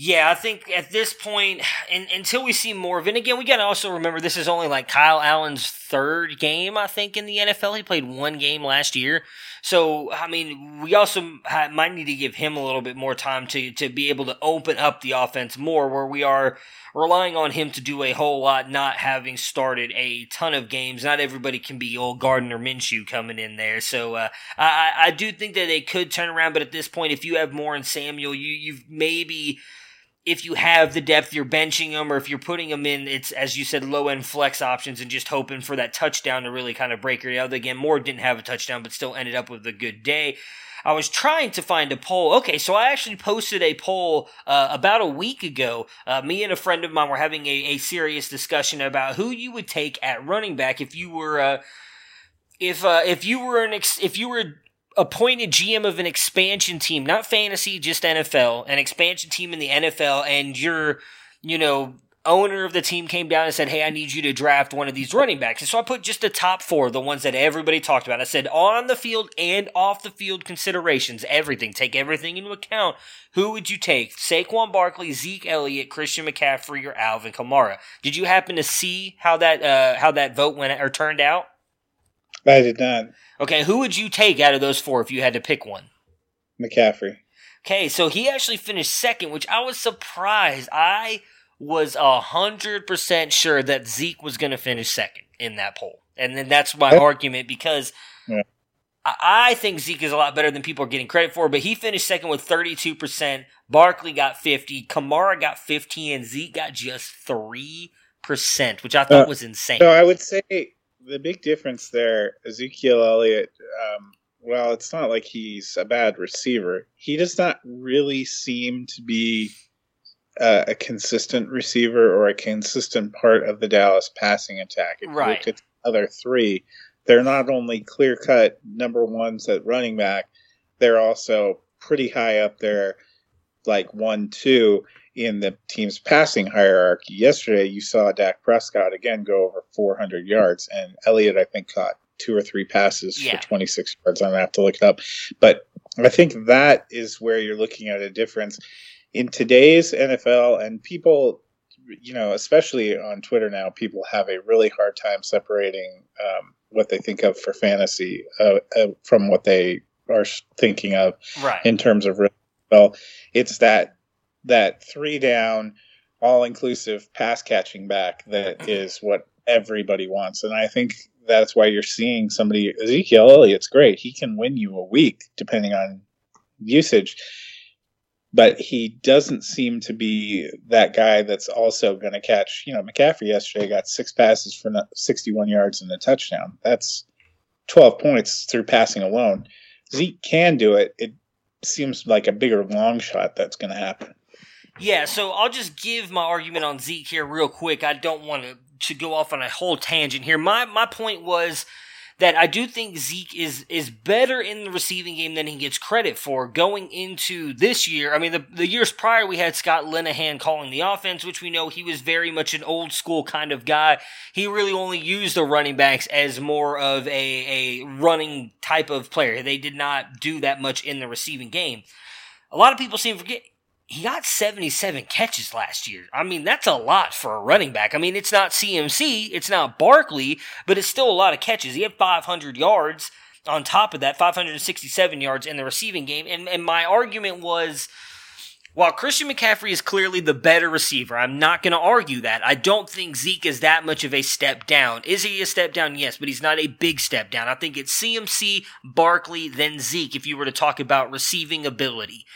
Yeah, I think at this point, and, until we see more of it, again, we got to also remember this is only like Kyle Allen's third game, I think, in the NFL. He played one game last year. So, I mean, we also might need to give him a little bit more time to, to be able to open up the offense more, where we are relying on him to do a whole lot, not having started a ton of games. Not everybody can be old Gardner Minshew coming in there. So uh, I, I do think that they could turn around, but at this point, if you have more in Samuel, you you've maybe if you have the depth, you're benching them, or if you're putting them in, it's as you said, low end flex options, and just hoping for that touchdown to really kind of break it out. Again, Moore didn't have a touchdown, but still ended up with a good day. I was trying to find a poll. Okay, so I actually posted a poll uh, about a week ago. Uh, me and a friend of mine were having a, a, serious discussion about who you would take at running back if you were. Uh, if uh, if you were an ex- if you were appointed GM of an expansion team, not fantasy, just NFL, an expansion team in the NFL, and your, you know, owner of the team came down and said, Hey, I need you to draft one of these running backs. And so I put just the top four, the ones that everybody talked about. I said, on the field and off the field considerations, everything, take everything into account. Who would you take? Saquon Barkley, Zeke Elliott, Christian McCaffrey, or Alvin Kamara? Did you happen to see how that, uh, how that vote went or turned out? I did not. Okay, who would you take out of those four if you had to pick one? McCaffrey. Okay, so he actually finished second, which I was surprised. I was a hundred percent sure that Zeke was going to finish second in that poll, and then that's my argument because yeah. I, I think Zeke is a lot better than people are getting credit for. But he finished second with thirty-two percent. Barkley got fifty, Kamara got fifteen, and Zeke got just three percent, which I thought uh, was insane. So I would say the big difference there, Ezekiel Elliott. Um, well, it's not like he's a bad receiver. He does not really seem to be uh, a consistent receiver or a consistent part of the Dallas passing attack. If Right. you look at the other three, they're not only clear cut number ones at running back, they're also pretty high up there, like one, two in the team's passing hierarchy. Yesterday, you saw Dak Prescott again go over 400 yards, and Elliott, I think, caught two or three passes Yeah. for 26 yards. I'm gonna have to look it up, but I think that is where you're looking at a difference in today's NFL, and people, you know, especially on Twitter now, people have a really hard time separating um, what they think of for fantasy uh, uh, from what they are thinking of Right. in terms of real well. It's that that three down, all inclusive pass catching back that mm-hmm. is what everybody wants, and I think that's why you're seeing somebody Ezekiel Elliott's great. He can win you a week depending on usage, but he doesn't seem to be that guy that's also going to catch. You know, McCaffrey yesterday got six passes for 61 yards and a touchdown. That's 12 points through passing alone. Zeke can do it. It seems like a bigger long shot that's going to happen. Yeah, so I'll just give my argument on Zeke here real quick. I don't want to, to go off on a whole tangent here. My my point was that I do think Zeke is is better in the receiving game than he gets credit for going into this year. I mean, the the years prior we had Scott Linehan calling the offense, which we know he was very much an old school kind of guy. He really only used the running backs as more of a a running type of player. They did not do that much in the receiving game. A lot of people seem to forget he got 77 catches last year. I mean, that's a lot for a running back. I mean, it's not CMC, it's not Barkley, but it's still a lot of catches. He had 500 yards on top of that, 567 yards in the receiving game. And, and my argument was while Christian McCaffrey is clearly the better receiver, I'm not going to argue that. I don't think Zeke is that much of a step down. Is he a step down? Yes, but he's not a big step down. I think it's CMC, Barkley, then Zeke if you were to talk about receiving ability.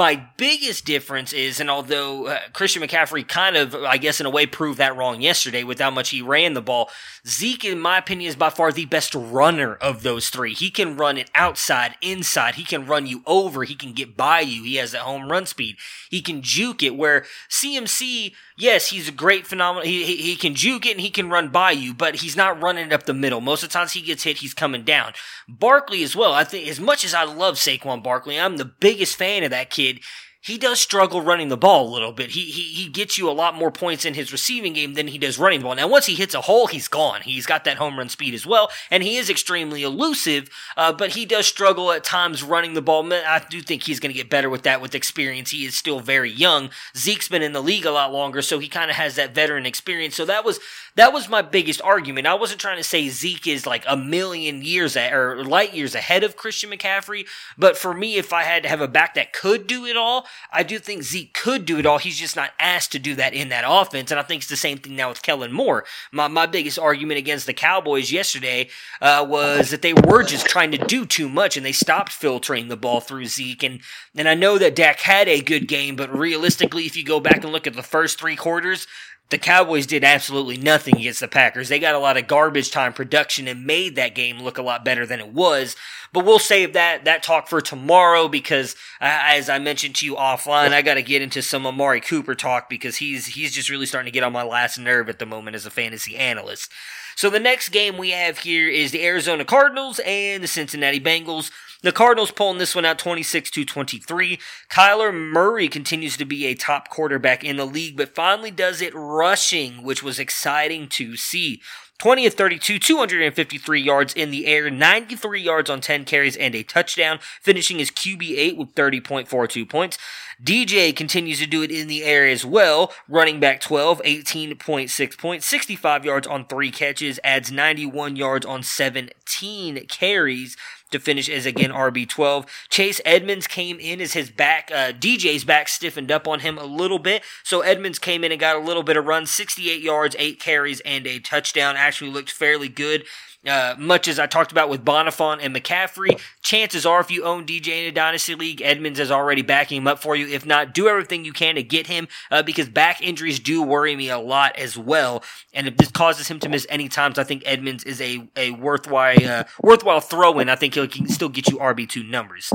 My biggest difference is, and although uh, Christian McCaffrey kind of, I guess, in a way proved that wrong yesterday with how much he ran the ball, Zeke, in my opinion, is by far the best runner of those three. He can run it outside, inside. He can run you over. He can get by you. He has that home run speed. He can juke it. Where CMC, yes, he's a great phenomenal. He, he, he can juke it and he can run by you, but he's not running up the middle. Most of the times he gets hit, he's coming down. Barkley as well. I think as much as I love Saquon Barkley, I'm the biggest fan of that kid he does struggle running the ball a little bit. He, he he gets you a lot more points in his receiving game than he does running the ball. Now, once he hits a hole, he's gone. He's got that home run speed as well, and he is extremely elusive. Uh, but he does struggle at times running the ball. I do think he's going to get better with that with experience. He is still very young. Zeke's been in the league a lot longer, so he kind of has that veteran experience. So that was that was my biggest argument. I wasn't trying to say Zeke is like a million years or light years ahead of Christian McCaffrey, but for me, if I had to have a back that could do it all, I do think Zeke could do it all. He's just not asked to do that in that offense, and I think it's the same thing now with Kellen Moore. My my biggest argument against the Cowboys yesterday uh, was that they were just trying to do too much, and they stopped filtering the ball through Zeke. And and I know that Dak had a good game, but realistically, if you go back and look at the first three quarters, the Cowboys did absolutely nothing against the Packers. They got a lot of garbage time production and made that game look a lot better than it was. But we'll save that that talk for tomorrow because, uh, as I mentioned to you offline, I got to get into some Amari Cooper talk because he's he's just really starting to get on my last nerve at the moment as a fantasy analyst. So the next game we have here is the Arizona Cardinals and the Cincinnati Bengals. The Cardinals pulling this one out 26 to 23. Kyler Murray continues to be a top quarterback in the league, but finally does it rushing, which was exciting to see. 20 of 32, 253 yards in the air, 93 yards on 10 carries and a touchdown, finishing his QB8 with 30.42 points. DJ continues to do it in the air as well, running back 12, 18.6 points, 65 yards on 3 catches, adds 91 yards on 17 carries to finish as again RB12. Chase Edmonds came in as his back, uh, DJ's back stiffened up on him a little bit. So Edmonds came in and got a little bit of run, 68 yards, 8 carries, and a touchdown. Actually looked fairly good. Uh, much as I talked about with Bonnafon and McCaffrey, chances are if you own DJ in a dynasty league, Edmonds is already backing him up for you. If not, do everything you can to get him uh, because back injuries do worry me a lot as well. And if this causes him to miss any times, I think Edmonds is a, a worthwhile uh, worthwhile throw in. I think he can still get you RB two numbers.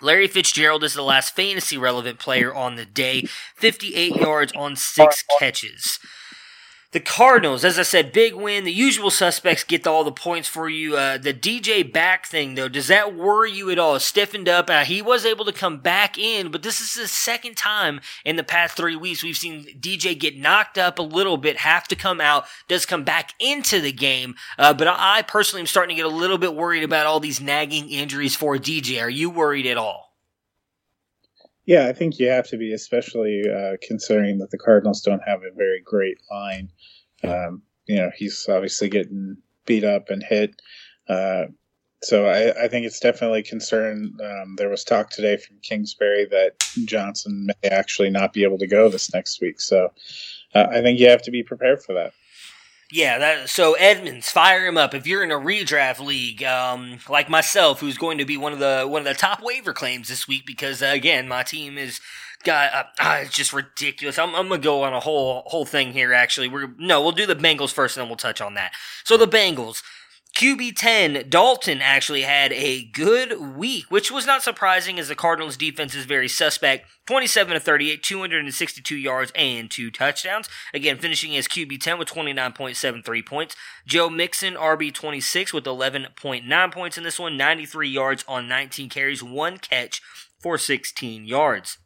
Larry Fitzgerald is the last fantasy relevant player on the day, 58 yards on six catches. The Cardinals, as I said, big win. The usual suspects get all the points for you. Uh, the DJ back thing, though, does that worry you at all? Stiffened up. Uh, he was able to come back in, but this is the second time in the past three weeks we've seen DJ get knocked up a little bit, have to come out, does come back into the game. Uh, but I personally am starting to get a little bit worried about all these nagging injuries for DJ. Are you worried at all? Yeah, I think you have to be, especially uh, considering that the Cardinals don't have a very great line. Um, you know, he's obviously getting beat up and hit. Uh, so I, I, think it's definitely a concern. Um, there was talk today from Kingsbury that Johnson may actually not be able to go this next week. So uh, I think you have to be prepared for that. Yeah, that, so Edmonds, fire him up. If you're in a redraft league, um, like myself, who's going to be one of the one of the top waiver claims this week, because uh, again, my team is got uh, uh, it's just ridiculous. I'm, I'm, gonna go on a whole whole thing here. Actually, we're no, we'll do the Bengals first, and then we'll touch on that. So the Bengals. QB10, Dalton actually had a good week, which was not surprising as the Cardinals defense is very suspect. 27 to 38, 262 yards and two touchdowns. Again, finishing as QB10 with 29.73 points. Joe Mixon, RB26 with 11.9 points in this one, 93 yards on 19 carries, one catch for 16 yards.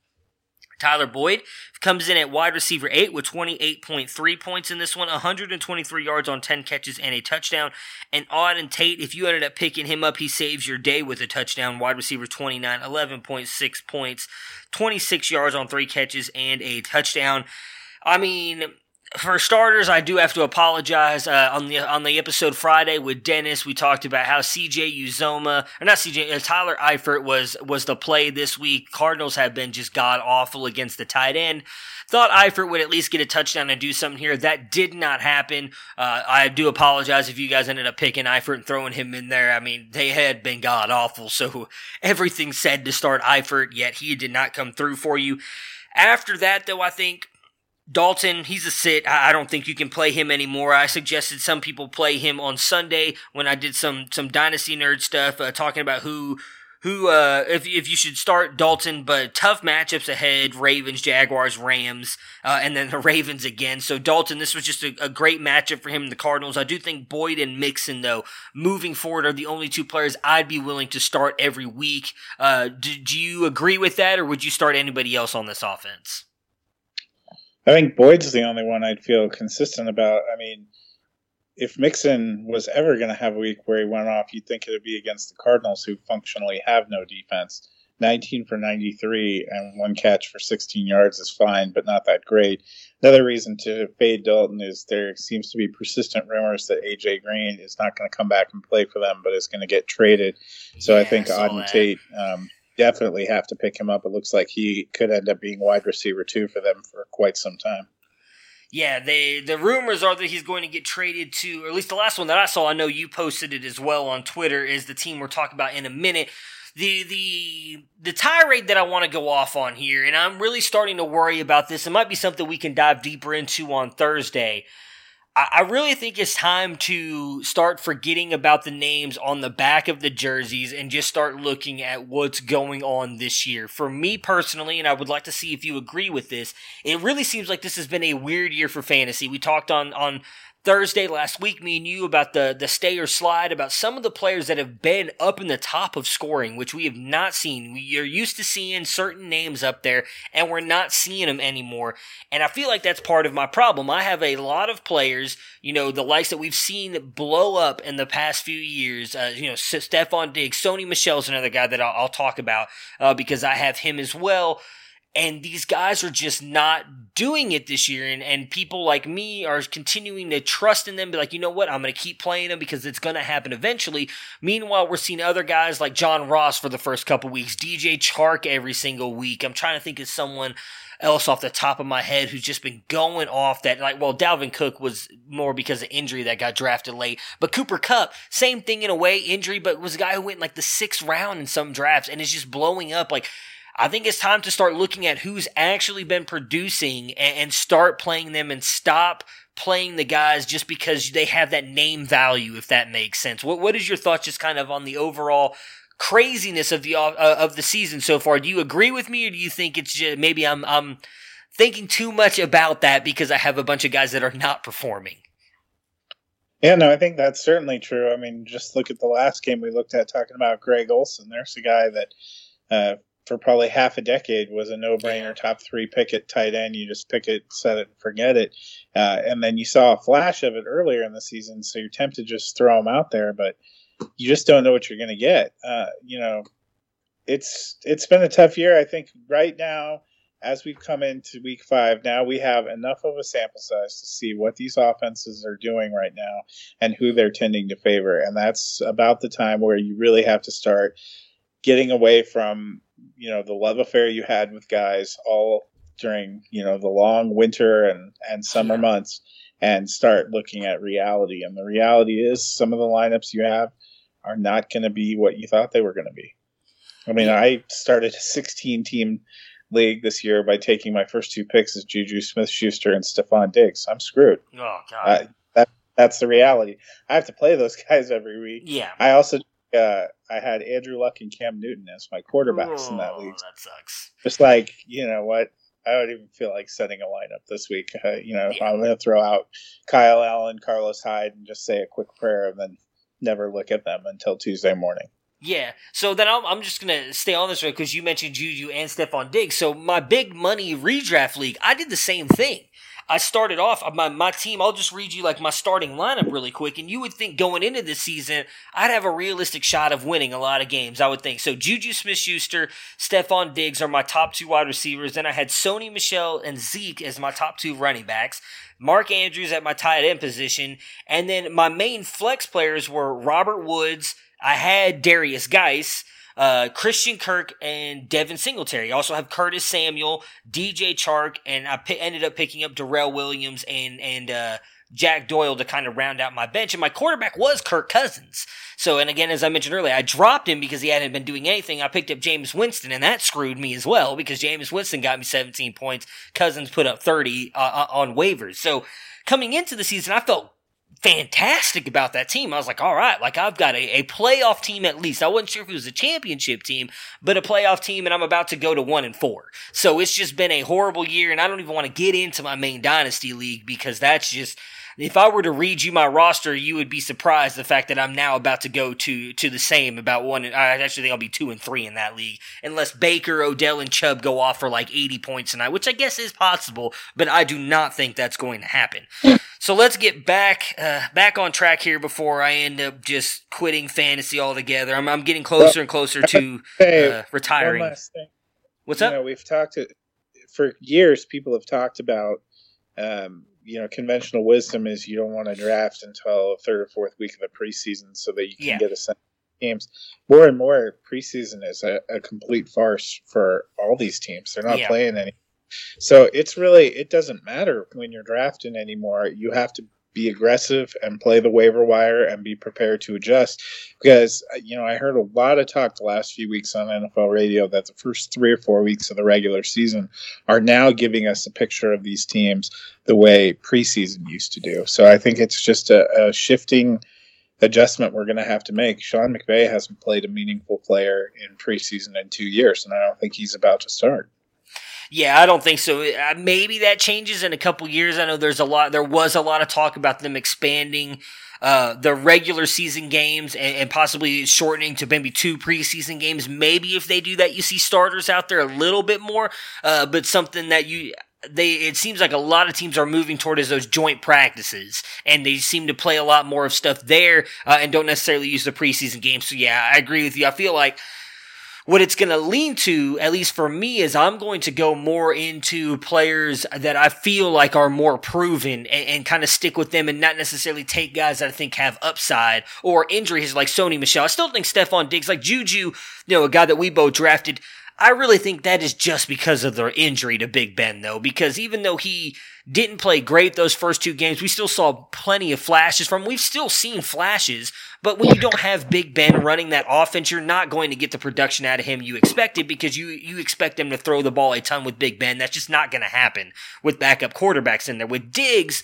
Tyler Boyd comes in at wide receiver 8 with 28.3 points in this one, 123 yards on 10 catches and a touchdown. And Auden Tate, if you ended up picking him up, he saves your day with a touchdown. Wide receiver 29, 11.6 points, 26 yards on 3 catches and a touchdown. I mean, for starters, I do have to apologize. Uh, on the on the episode Friday with Dennis, we talked about how C.J. Uzomah or not C.J. Uh, Tyler Eifert was was the play this week. Cardinals have been just god awful against the tight end. Thought Eifert would at least get a touchdown and do something here. That did not happen. Uh, I do apologize if you guys ended up picking Eifert and throwing him in there. I mean, they had been god awful. So everything said to start Eifert, yet he did not come through for you. After that, though, I think Dalton, he's a sit. I don't think you can play him anymore. I suggested some people play him on Sunday when I did some some dynasty nerd stuff, uh, talking about who who uh, if if you should start Dalton, but tough matchups ahead: Ravens, Jaguars, Rams, uh, and then the Ravens again. So Dalton, this was just a, a great matchup for him and the Cardinals. I do think Boyd and Mixon, though, moving forward, are the only two players I'd be willing to start every week. Uh, do, do you agree with that, or would you start anybody else on this offense? I think Boyd's the only one I'd feel consistent about. I mean, if Mixon was ever going to have a week where he went off, you'd think it would be against the Cardinals, who functionally have no defense. 19 for 93 and one catch for 16 yards is fine, but not that great. Another reason to fade Dalton is there seems to be persistent rumors that AJ Green is not going to come back and play for them, but is going to get traded. So yeah, I think Auden Tate um, definitely have to pick him up. It looks like he could end up being wide receiver two for them for quite some time. Yeah, they the rumors are that he's going to get traded to, or at least the last one that I saw. I know you posted it as well on Twitter. Is the team we're talking about in a minute? The the the tirade that I want to go off on here, and I'm really starting to worry about this. It might be something we can dive deeper into on Thursday. I really think it's time to start forgetting about the names on the back of the jerseys and just start looking at what's going on this year. For me personally, and I would like to see if you agree with this, it really seems like this has been a weird year for fantasy. We talked on on Thursday last week, me and you, about the, the stay or slide, about some of the players that have been up in the top of scoring, which we have not seen. We are used to seeing certain names up there, and we're not seeing them anymore. And I feel like that's part of my problem. I have a lot of players, you know, the likes that we've seen blow up in the past few years. Uh, you know, Stefon Diggs, Sony Michel's another guy that I'll, I'll talk about uh, because I have him as well and these guys are just not doing it this year and, and people like me are continuing to trust in them be like you know what? I'm going to keep playing them because it's going to happen eventually. Meanwhile we're seeing other guys like john ross for the first couple weeks dj chark every single week. I'm trying to think of someone else off the top of my head who's just been going off that like well Dalvin Cook was more because of injury that got drafted late but Cooper Kupp same thing in a way injury but was a guy who went like the sixth round in some drafts and is just blowing up like I think it's time to start looking at who's actually been producing and, and start playing them and stop playing the guys just because they have that name value, if that makes sense. What What is your thoughts just kind of on the overall craziness of the uh, of the season so far. Do you agree with me, or do you think it's just maybe I'm I'm thinking too much about that because I have a bunch of guys that are not performing? Yeah, no, I think that's certainly true. I mean, just look at the last game we looked at talking about Greg Olsen. There's a guy that uh, for probably half a decade was a no-brainer top three pick at tight end. You just pick it, set it, and forget it. Uh, and then you saw a flash of it earlier in the season, so you're tempted to just throw him out there, but you just don't know what you're going to get. Uh, you know, it's it's been a tough year. I think right now as we've come into week five, now we have enough of a sample size to see what these offenses are doing right now and who they're tending to favor. And that's about the time where you really have to start getting away from, you know, the love affair you had with guys all during, you know, the long winter and, and summer months and start looking at reality. And the reality is some of the lineups you have are not going to be what you thought they were going to be. I mean, I started a 16 team league this year by taking my first two picks as Juju Smith Schuster and Stefon Diggs. I'm screwed. Oh God. Uh, that that's the reality. I have to play those guys every week. yeah. I also uh, I had Andrew Luck and Cam Newton as my quarterbacks in that Oh, league. That sucks. Just like you know what, I don't even feel like setting a lineup this week. Uh, you know, Yeah. I'm going to throw out Kyle Allen, Carlos Hyde, and just say a quick prayer, and then never look at them until Tuesday morning. Yeah. So then I'm, I'm just gonna stay on this one because you mentioned Juju and Stefon Diggs. So my big money redraft league, I did the same thing. I started off uh, my my team. I'll just read you like my starting lineup really quick, and you would think going into this season I'd have a realistic shot of winning a lot of games. I would think so. Juju Smith-Schuster, Stefon Diggs are my top two wide receivers. Then I had Sony Michel and Zeke as my top two running backs. Mark Andrews at my tight end position, and then my main flex players were Robert Woods. I had Darius Geis, uh, Christian Kirk, and Devin Singletary. I also have Curtis Samuel, DJ Chark, and I ended up picking up Darrel Williams and and uh, Jack Doyle to kind of round out my bench. And my quarterback was Kirk Cousins. So, and again, as I mentioned earlier, I dropped him because he hadn't been doing anything. I picked up Jameis Winston, and that screwed me as well because Jameis Winston got me 17 points. Cousins put up 30 uh, uh, on waivers. So, coming into the season, I felt fantastic about that team. I was like, all right, like I've got a, a playoff team at least. I wasn't sure if it was a championship team, but a playoff team, and I'm about to go to one and four. So it's just been a horrible year, and I don't even want to get into my main dynasty league because that's just. If I were to read you my roster, you would be surprised the fact that I'm now about to go to to the same about one. I actually think I'll be two and three in that league, unless Baker, Odell, and Chubb go off for like 80 points tonight, which I guess is possible, but I do not think that's going to happen. So let's get back uh, back on track here before I end up just quitting fantasy altogether. I'm, I'm getting closer and closer to uh, retiring. One last thing. What's you up? know, we've talked to, for years. People have talked about, um, you know, conventional wisdom is you don't want to draft until third or fourth week of the preseason so that you can Yeah. get a sense of games. More and more, preseason is a, a complete farce for all these teams. They're not Yeah. playing any. So it's really it doesn't matter when you're drafting anymore. You have to be aggressive and play the waiver wire and be prepared to adjust because uh, you know I heard a lot of talk the last few weeks on NFL radio that the first three or four weeks of the regular season are now giving us a picture of these teams the way preseason used to do. So I think it's just a, a shifting adjustment we're going to have to make. Sean McVay hasn't played a meaningful player in preseason in two years, and I don't think he's about to start. Yeah, I don't think so. Uh, maybe that changes in a couple years. I know there's a lot. There was a lot of talk about them expanding uh, the regular season games and, and possibly shortening to maybe two preseason games. Maybe if they do that, you see starters out there a little bit more. Uh, but something that you they it seems like a lot of teams are moving toward is those joint practices, and they seem to play a lot more of stuff there uh, and don't necessarily use the preseason games. So yeah, I agree with you. I feel like what it's going to lean to, at least for me, is I'm going to go more into players that I feel like are more proven and, and kind of stick with them and not necessarily take guys that I think have upside or injuries like Sony Michel. I still think Stefon Diggs, like Juju, you know, a guy that we both drafted. I really think that is just because of their injury to Big Ben, though, because even though he didn't play great those first two games, we still saw plenty of flashes from him. We've still seen flashes, but when you don't have Big Ben running that offense, you're not going to get the production out of him you expected because you you expect him to throw the ball a ton with Big Ben. That's just not going to happen with backup quarterbacks in there. With Diggs,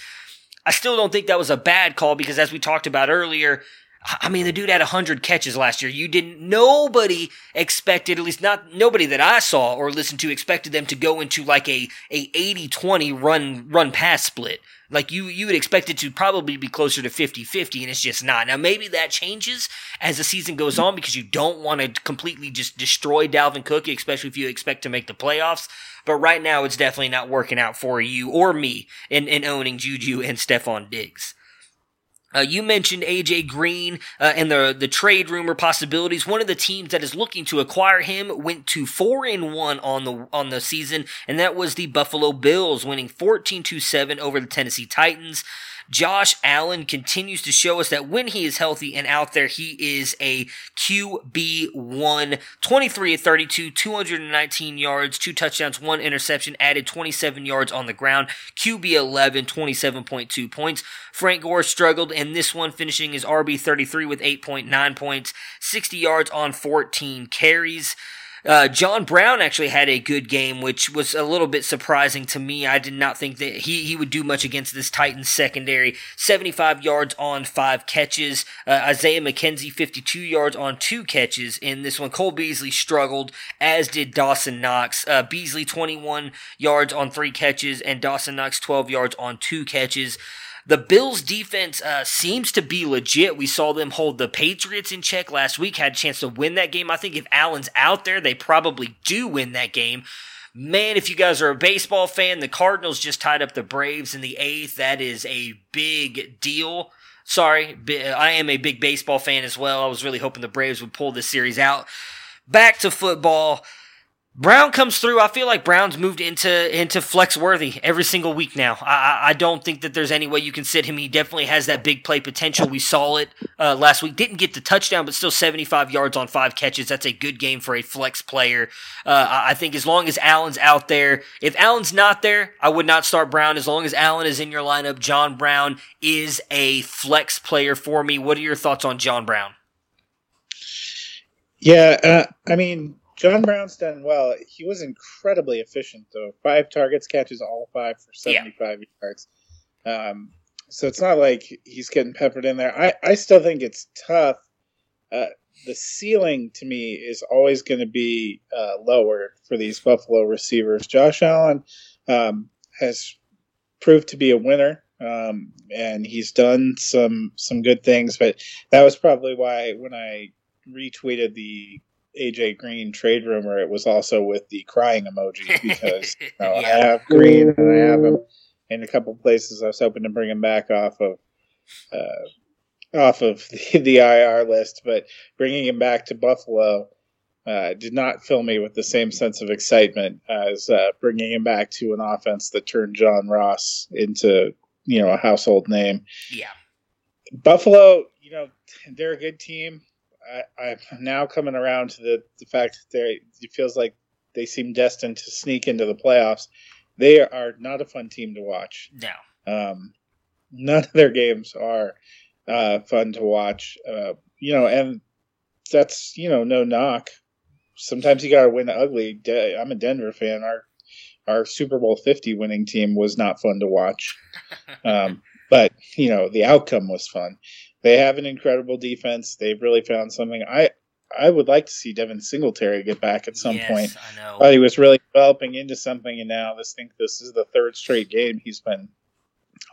I still don't think that was a bad call because as we talked about earlier, I mean, the dude had 100 catches last year. You didn't, nobody expected, at least not, nobody that I saw or listened to expected them to go into like a, a 80-20 run, run pass split. Like you, you would expect it to probably be closer to 50-50 and it's just not. Now maybe that changes as the season goes on because you don't want to completely just destroy Dalvin Cook, especially if you expect to make the playoffs. But right now it's definitely not working out for you or me in, in owning Juju and Stefon Diggs. Uh, you mentioned AJ Green uh, and the the trade rumor possibilities. One of the teams that is looking to acquire him went to four and one on the on the season, and that was the Buffalo Bills, winning fourteen to seven over the Tennessee Titans. Josh Allen continues to show us that when he is healthy and out there, he is a QB1. 23 of 32, 219 yards, two touchdowns, one interception, added 27 yards on the ground. QB 11, 27.2 points. Frank Gore struggled in this one, finishing his RB 33 with 8.9 points, 60 yards on 14 carries. Uh, John Brown actually had a good game, which was a little bit surprising to me. I did not think that he, he would do much against this Titans secondary. 75 yards on five catches. Uh, Isaiah McKenzie, 52 yards on two catches in this one. Cole Beasley struggled, as did Dawson Knox. Uh, Beasley, 21 yards on three catches, and Dawson Knox, 12 yards on two catches. The Bills defense uh, seems to be legit. We saw them hold the Patriots in check last week, had a chance to win that game. I think if Allen's out there, they probably do win that game. Man, if you guys are a baseball fan, the Cardinals just tied up the Braves in the eighth. That is a big deal. Sorry, I am a big baseball fan as well. I was really hoping the Braves would pull this series out. Back to football. Brown comes through. I feel like Brown's moved into into flex worthy every single week now. I, I don't think that there's any way you can sit him. He definitely has that big play potential. We saw it uh, last week. Didn't get the touchdown, but still 75 yards on five catches. That's a good game for a flex player. Uh, I think as long as Allen's out there, if Allen's not there, I would not start Brown. As long as Allen is in your lineup, John Brown is a flex player for me. What are your thoughts on John Brown? Yeah, uh, I mean, John Brown's done well. He was incredibly efficient, though. Five targets, catches all five for 75 yeah. yards. Um, so it's not like he's getting peppered in there. I, I still think it's tough. Uh, the ceiling to me is always going to be uh, lower for these Buffalo receivers. Josh Allen um, has proved to be a winner, um, and he's done some some good things. But that was probably why when I retweeted the AJ Green trade rumor, it was also with the crying emoji because you know, yeah. I have Green and I have him in a couple places. I was hoping to bring him back off of uh, off of the, the, IR list, but bringing him back to Buffalo uh, did not fill me with the same sense of excitement as uh, bringing him back to an offense that turned John Ross into you know a household name. Yeah, Buffalo, you know, they're a good team. I, am now coming around to the, the fact that they it feels like they seem destined to sneak into the playoffs. They are not a fun team to watch. No. Um, none of their games are uh, fun to watch. Uh, you know, and that's you know no knock. Sometimes you got to win ugly. De- I'm a Denver fan. Our our Super Bowl 50 winning team was not fun to watch. Um, but you know the outcome was fun they have an incredible defense. They've really found something. I I would like to see Devin Singletary get back at some yes, point. I know. But he was really developing into something, and now this think this is the third straight game he's been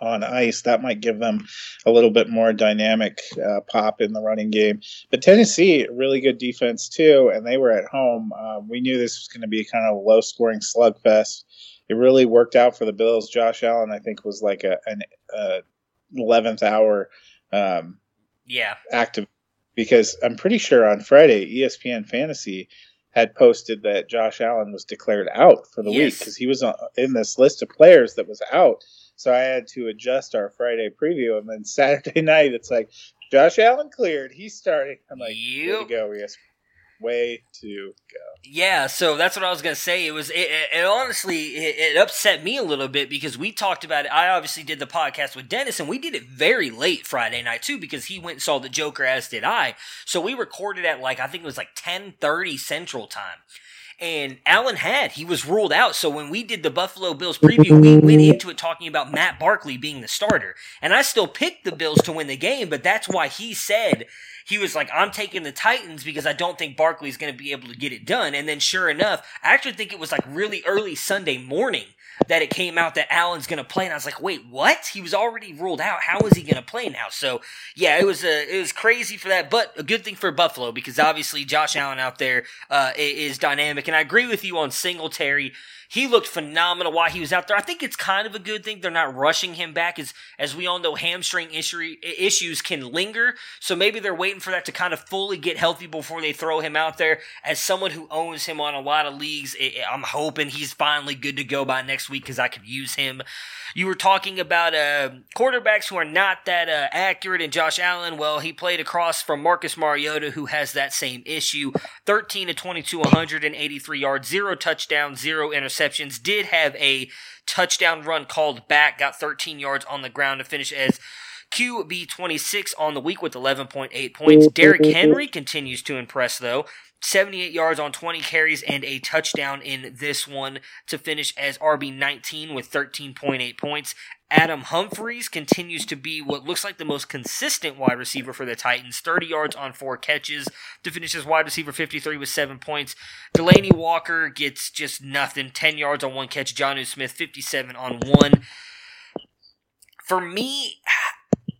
on ice. That might give them a little bit more dynamic uh, pop in the running game. But Tennessee, really good defense too, and they were at home. Uh, we knew this was going to be kind of a low scoring slugfest. It really worked out for the Bills. Josh Allen, I think, was like a, an eleventh hour um, yeah active because I'm pretty sure on Friday ESPN Fantasy had posted that Josh Allen was declared out for the yes. week because he was in this list of players that was out. So I had to adjust our Friday preview, and then Saturday night it's like Josh Allen cleared. He's starting. I'm like, yep. way to go, ESPN way to. Yeah, so that's what I was gonna say. It was, it, it honestly, it, it, upset me a little bit because we talked about it. I obviously did the podcast with Dennis, and we did it very late Friday night too because he went and saw the Joker, as did I. So we recorded at like I think it was like ten thirty Central Time. And Allen had. He was ruled out. So when we did the Buffalo Bills preview, we went mm-hmm. into it talking about Matt Barkley being the starter. And I still picked the Bills to win the game, but that's why he said he was like, I'm taking the Titans because I don't think Barkley's going to be able to get it done. And then sure enough, I actually think it was like really early Sunday morning that it came out that Allen's going to play, and I was like, wait, what? He was already ruled out. How is he going to play now? So yeah, it was a it was crazy for that, but a good thing for Buffalo because obviously Josh Allen out there uh, is dynamic, and I agree with you on Singletary. He looked phenomenal while he was out there. I think it's kind of a good thing they're not rushing him back, as as we all know, hamstring issue, issues can linger. So maybe they're waiting for that to kind of fully get healthy before they throw him out there. As someone who owns him on a lot of leagues, I'm hoping he's finally good to go by next week because I could use him. You were talking about uh, quarterbacks who are not that uh, accurate, and Josh Allen, well, he played across from Marcus Mariota, who has that same issue. 13 to 22, 183 yards, zero touchdowns, zero interceptions. Did have a touchdown run called back, got 13 yards on the ground to finish as QB 26 on the week with 11.8 points. Derrick Henry continues to impress, though. 78 yards on 20 carries and a touchdown in this one to finish as RB19 with 13.8 points. Adam Humphries continues to be what looks like the most consistent wide receiver for the Titans. 30 yards on four catches to finish as wide receiver 53 with seven points. Delanie Walker gets just nothing. 10 yards on one catch. Jonnu Smith 57 on one. For me,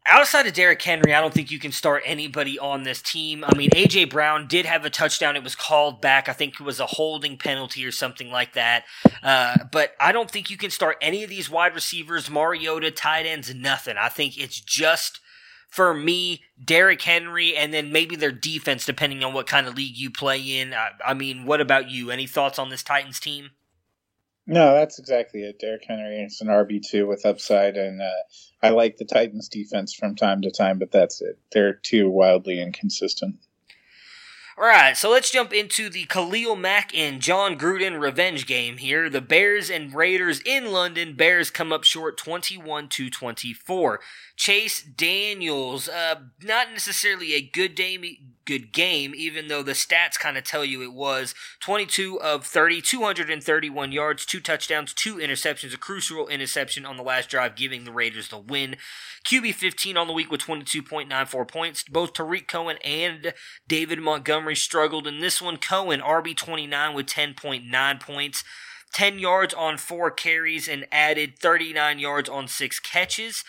outside of Derrick Henry, I don't think you can start anybody on this team. I mean, AJ Brown did have a touchdown; it was called back. I think it was a holding penalty or something like that. Uh, but I don't think you can start any of these wide receivers, Mariota, tight ends, nothing. I think it's just for me, Derrick Henry, and then maybe their defense, depending on what kind of league you play in. I, I mean, what about you? Any thoughts on this Titans team? No, that's exactly it. Derrick Henry is an RB two with upside, and uh, I like the Titans' defense from time to time, but that's it. They're too wildly inconsistent. All right, so let's jump into the Khalil Mack and Jon Gruden revenge game here. The Bears and Raiders in London. Bears come up short 21 to 24. Chase Daniels, uh, not necessarily a good game, good game, even though the stats kind of tell you it was 22 of 30, 231 yards, two touchdowns, two interceptions, a crucial interception on the last drive, giving the Raiders the win. QB 15 on the week with 22.94 points. Both Tarik Cohen and David Montgomery struggled in this one. Cohen, RB 29 with 10.9 points. 10 yards on four carries and added 39 yards on six catches.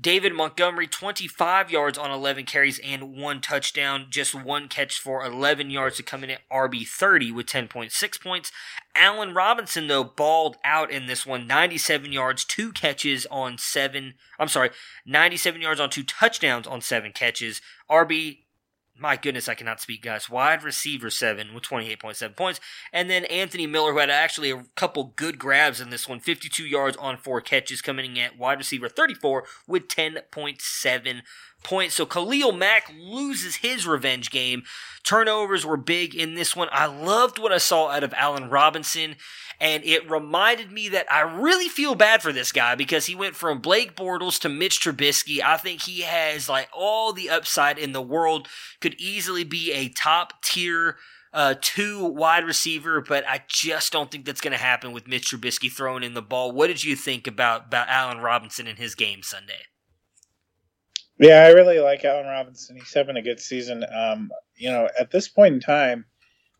David Montgomery, 25 yards on 11 carries and one touchdown, just one catch for 11 yards to come in at RB 30 with 10.6 points. Allen Robinson, though, balled out in this one 97 yards, two catches on seven. I'm sorry, 97 yards on two touchdowns on seven catches. RB my goodness, I cannot speak, guys. Wide receiver seven with 28.7 points. And then Anthony Miller, who had actually a couple good grabs in this one 52 yards on four catches, coming in at wide receiver 34 with 10.7 points. So Khalil Mack loses his revenge game. Turnovers were big in this one. I loved what I saw out of Allen Robinson, and it reminded me that I really feel bad for this guy because he went from Blake Bortles to Mitch Trubisky. I think he has like all the upside in the world, could easily be a top tier uh, two wide receiver, but I just don't think that's going to happen with Mitch Trubisky throwing in the ball. What did you think about, about Allen Robinson in his game Sunday? Yeah, I really like Allen Robinson. He's having a good season. Um, you know, at this point in time,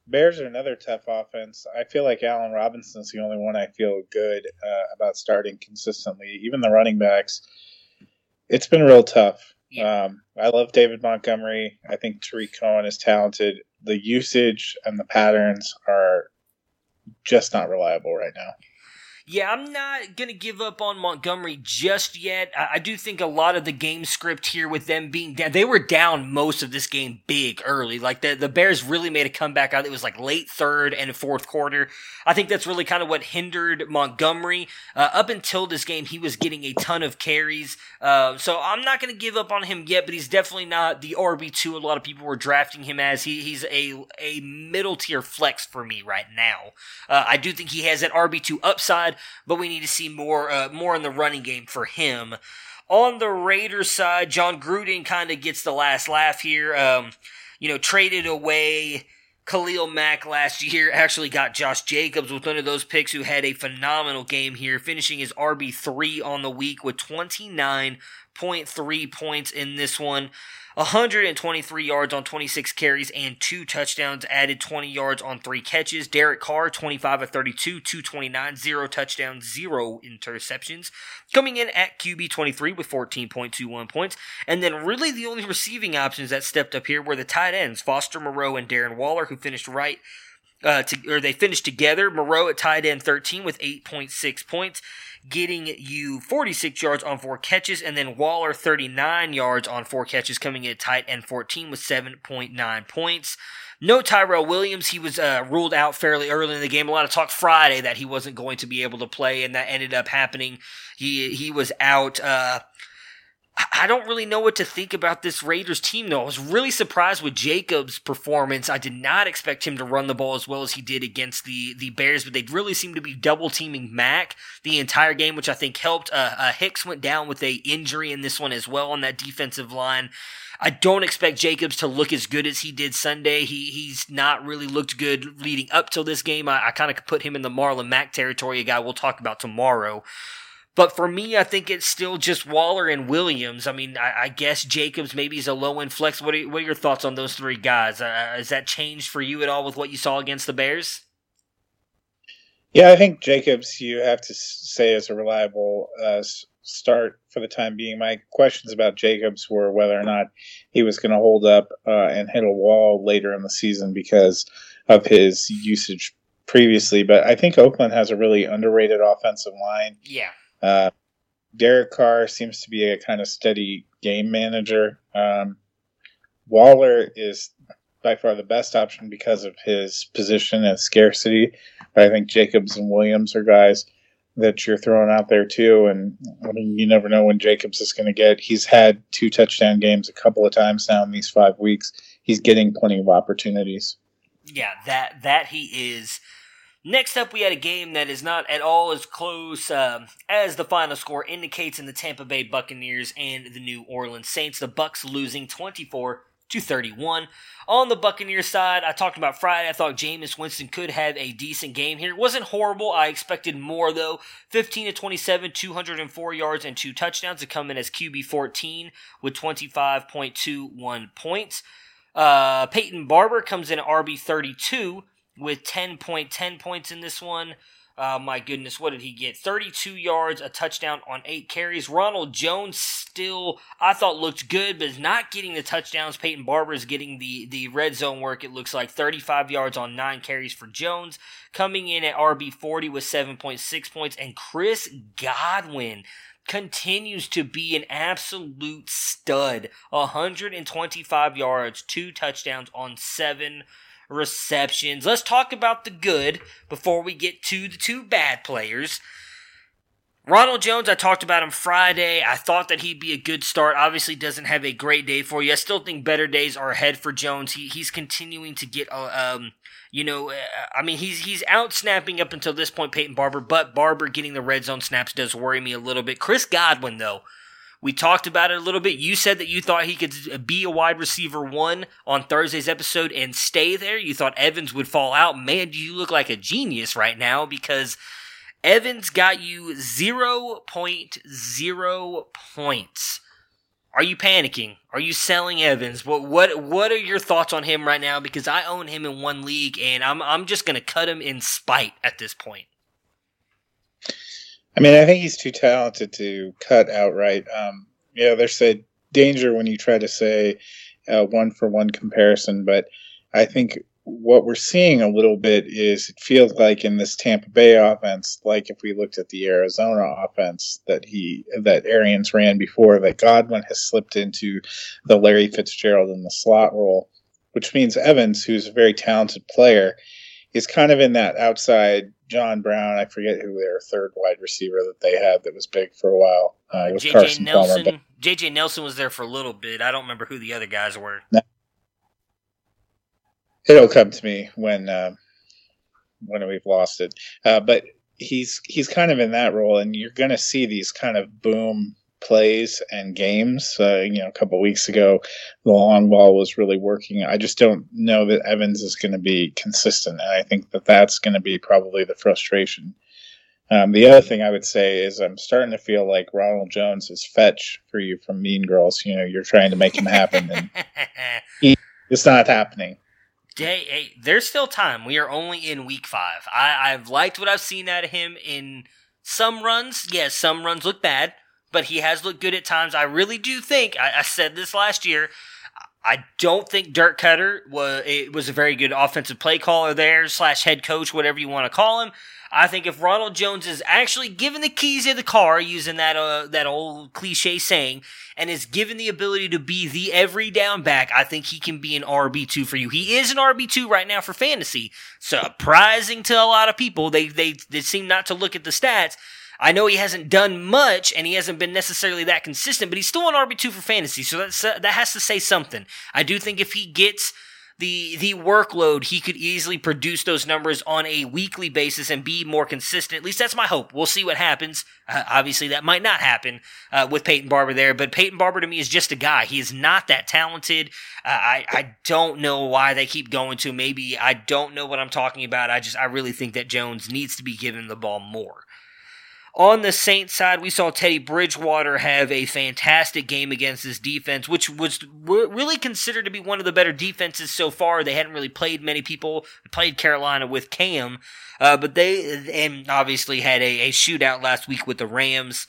Bears are another tough offense. I feel like Allen Robinson's the only one I feel good uh, about starting consistently. Even the running backs, it's been real tough. Yeah. Um, I love David Montgomery. I think Tarik Cohen is talented. The usage and the patterns are just not reliable right now. Yeah, I'm not going to give up on Montgomery just yet. I, I, do think a lot of the game script here with them being down, they were down most of this game big early. Like the, the Bears really made a comeback out. It was like late third and fourth quarter. I think that's really kind of what hindered Montgomery. Uh, up until this game, he was getting a ton of carries. Uh, so I'm not going to give up on him yet, but he's definitely not the RB2 a lot of people were drafting him as. He, he's a, a middle tier flex for me right now. Uh, I do think he has that RB2 upside but we need to see more uh, more in the running game for him. On the Raiders side, Jon Gruden kind of gets the last laugh here. Um, you know, traded away Khalil Mack last year actually got Josh Jacobs with one of those picks who had a phenomenal game here, finishing his RB3 on the week with 29.3 points in this one. 123 yards on 26 carries and two touchdowns, added 20 yards on three catches. Derek Carr, 25 of 32, 229, zero touchdowns, zero interceptions. Coming in at QB 23 with 14.21 points. And then really the only receiving options that stepped up here were the tight ends, Foster Moreau and Darren Waller, who finished right uh, to, or they finished together. Moreau at tight end 13 with 8.6 points getting you 46 yards on four catches, and then Waller 39 yards on four catches, coming in tight end 14 with 7.9 points. No Tyrell Williams. He was uh, ruled out fairly early in the game. A lot of talk Friday that he wasn't going to be able to play, and that ended up happening. He he was out. Uh, I don't really know what to think about this Raiders team, though. I was really surprised with Jacobs' performance. I did not expect him to run the ball as well as he did against the, the Bears, but they really seemed to be double teaming Mack the entire game, which I think helped. Uh, uh, Hicks went down with a injury in this one as well on that defensive line. I don't expect Jacobs to look as good as he did Sunday. He he's not really looked good leading up till this game. I, I kind of put him in the Marlon Mack territory, a guy we'll talk about tomorrow. But for me, I think it's still just Waller and Williams. I mean, I, I guess Jacobs maybe is a low end flex. What are, what are your thoughts on those three guys? Uh, has that changed for you at all with what you saw against the Bears? Yeah, I think Jacobs you have to say is a reliable uh, start for the time being. My questions about Jacobs were whether or not he was going to hold up uh, and hit a wall later in the season because of his usage previously. But I think Oakland has a really underrated offensive line. Yeah. Uh, Derek Carr seems to be a kind of steady game manager. Um, Waller is by far the best option because of his position and scarcity. But I think Jacobs and Williams are guys that you're throwing out there too. And I mean, you never know when Jacobs is going to get. He's had two touchdown games a couple of times now in these five weeks. He's getting plenty of opportunities. Yeah, that that he is. Next up, we had a game that is not at all as close um, as the final score indicates in the Tampa Bay Buccaneers and the New Orleans Saints. The Bucks losing 24 to 31. On the Buccaneers side, I talked about Friday. I thought Jameis Winston could have a decent game here. It wasn't horrible. I expected more though. 15 to 27, 204 yards and two touchdowns to come in as QB 14 with 25.21 points. Uh, Peyton Barber comes in RB 32 with 10.10 points in this one. Uh, my goodness, what did he get? 32 yards, a touchdown on eight carries. Ronald Jones still, I thought, looked good, but is not getting the touchdowns. Peyton Barber is getting the, the red zone work. It looks like 35 yards on nine carries for Jones. Coming in at RB40 with 7.6 points. And Chris Godwin continues to be an absolute stud. 125 yards, two touchdowns on seven receptions. Let's talk about the good before we get to the two bad players. Ronald Jones, I talked about him Friday. I thought that he'd be a good start. Obviously, doesn't have a great day for you. I still think better days are ahead for Jones. He he's continuing to get, uh, um, you know, uh, I mean, he's he's out snapping up until this point, Peyton Barber. But Barber getting the red zone snaps does worry me a little bit. Chris Godwin, though, we talked about it a little bit. You said that you thought he could be a wide receiver one on Thursday's episode and stay there. You thought Evans would fall out. Man, do you look like a genius right now because Evans got you 0.0 points. Are you panicking? Are you selling Evans? What what what are your thoughts on him right now? Because I own him in one league and I'm I'm just gonna cut him in spite at this point. I mean, I think he's too talented to cut outright. Um, know, there's a danger when you try to say uh, one for one comparison, but I think what we're seeing a little bit is it feels like in this Tampa Bay offense, like if we looked at the Arizona offense that he that Arians ran before, that Godwin has slipped into the Larry Fitzgerald in the slot role, which means Evans, who's a very talented player, is kind of in that outside John Brown. I forget who their third wide receiver that they had that was big for a while. Uh, it was JJ Carson Nelson. Palmer. JJ Nelson was there for a little bit. I don't remember who the other guys were. It'll come to me when uh, when we've lost it. Uh, but he's he's kind of in that role, and you're going to see these kind of boom plays and games. Uh, you know, a couple weeks ago, the long ball was really working. I just don't know that Evans is going to be consistent, and I think that that's going to be probably the frustration. Um, the other thing I would say is I'm starting to feel like Ronald Jones is fetch for you from Mean Girls. You know, you're trying to make him happen, and he, it's not happening. Day eight. There's still time. We are only in week five. I, I've liked what I've seen out of him in some runs. Yes, some runs look bad, but he has looked good at times. I really do think. I, I said this last year. I don't think Dirk Koetter was it was a very good offensive play caller there slash head coach, whatever you want to call him. I think if Ronald Jones is actually given the keys of the car, using that uh, that old cliche saying, and is given the ability to be the every down back, I think he can be an RB two for you. He is an RB two right now for fantasy. Surprising to a lot of people, they they they seem not to look at the stats. I know he hasn't done much and he hasn't been necessarily that consistent, but he's still an RB2 for fantasy, so that's, uh, that has to say something. I do think if he gets the the workload, he could easily produce those numbers on a weekly basis and be more consistent. At least that's my hope. We'll see what happens. Uh, obviously, that might not happen uh, with Peyton Barber there, but Peyton Barber to me is just a guy. He is not that talented. Uh, I I don't know why they keep going to. Maybe I don't know what I'm talking about. I just I really think that Jones needs to be given the ball more. On the Saints side, we saw Teddy Bridgewater have a fantastic game against this defense, which was really considered to be one of the better defenses so far. They hadn't really played many people, played Carolina with Cam, uh, but they, and obviously had a, a shootout last week with the Rams.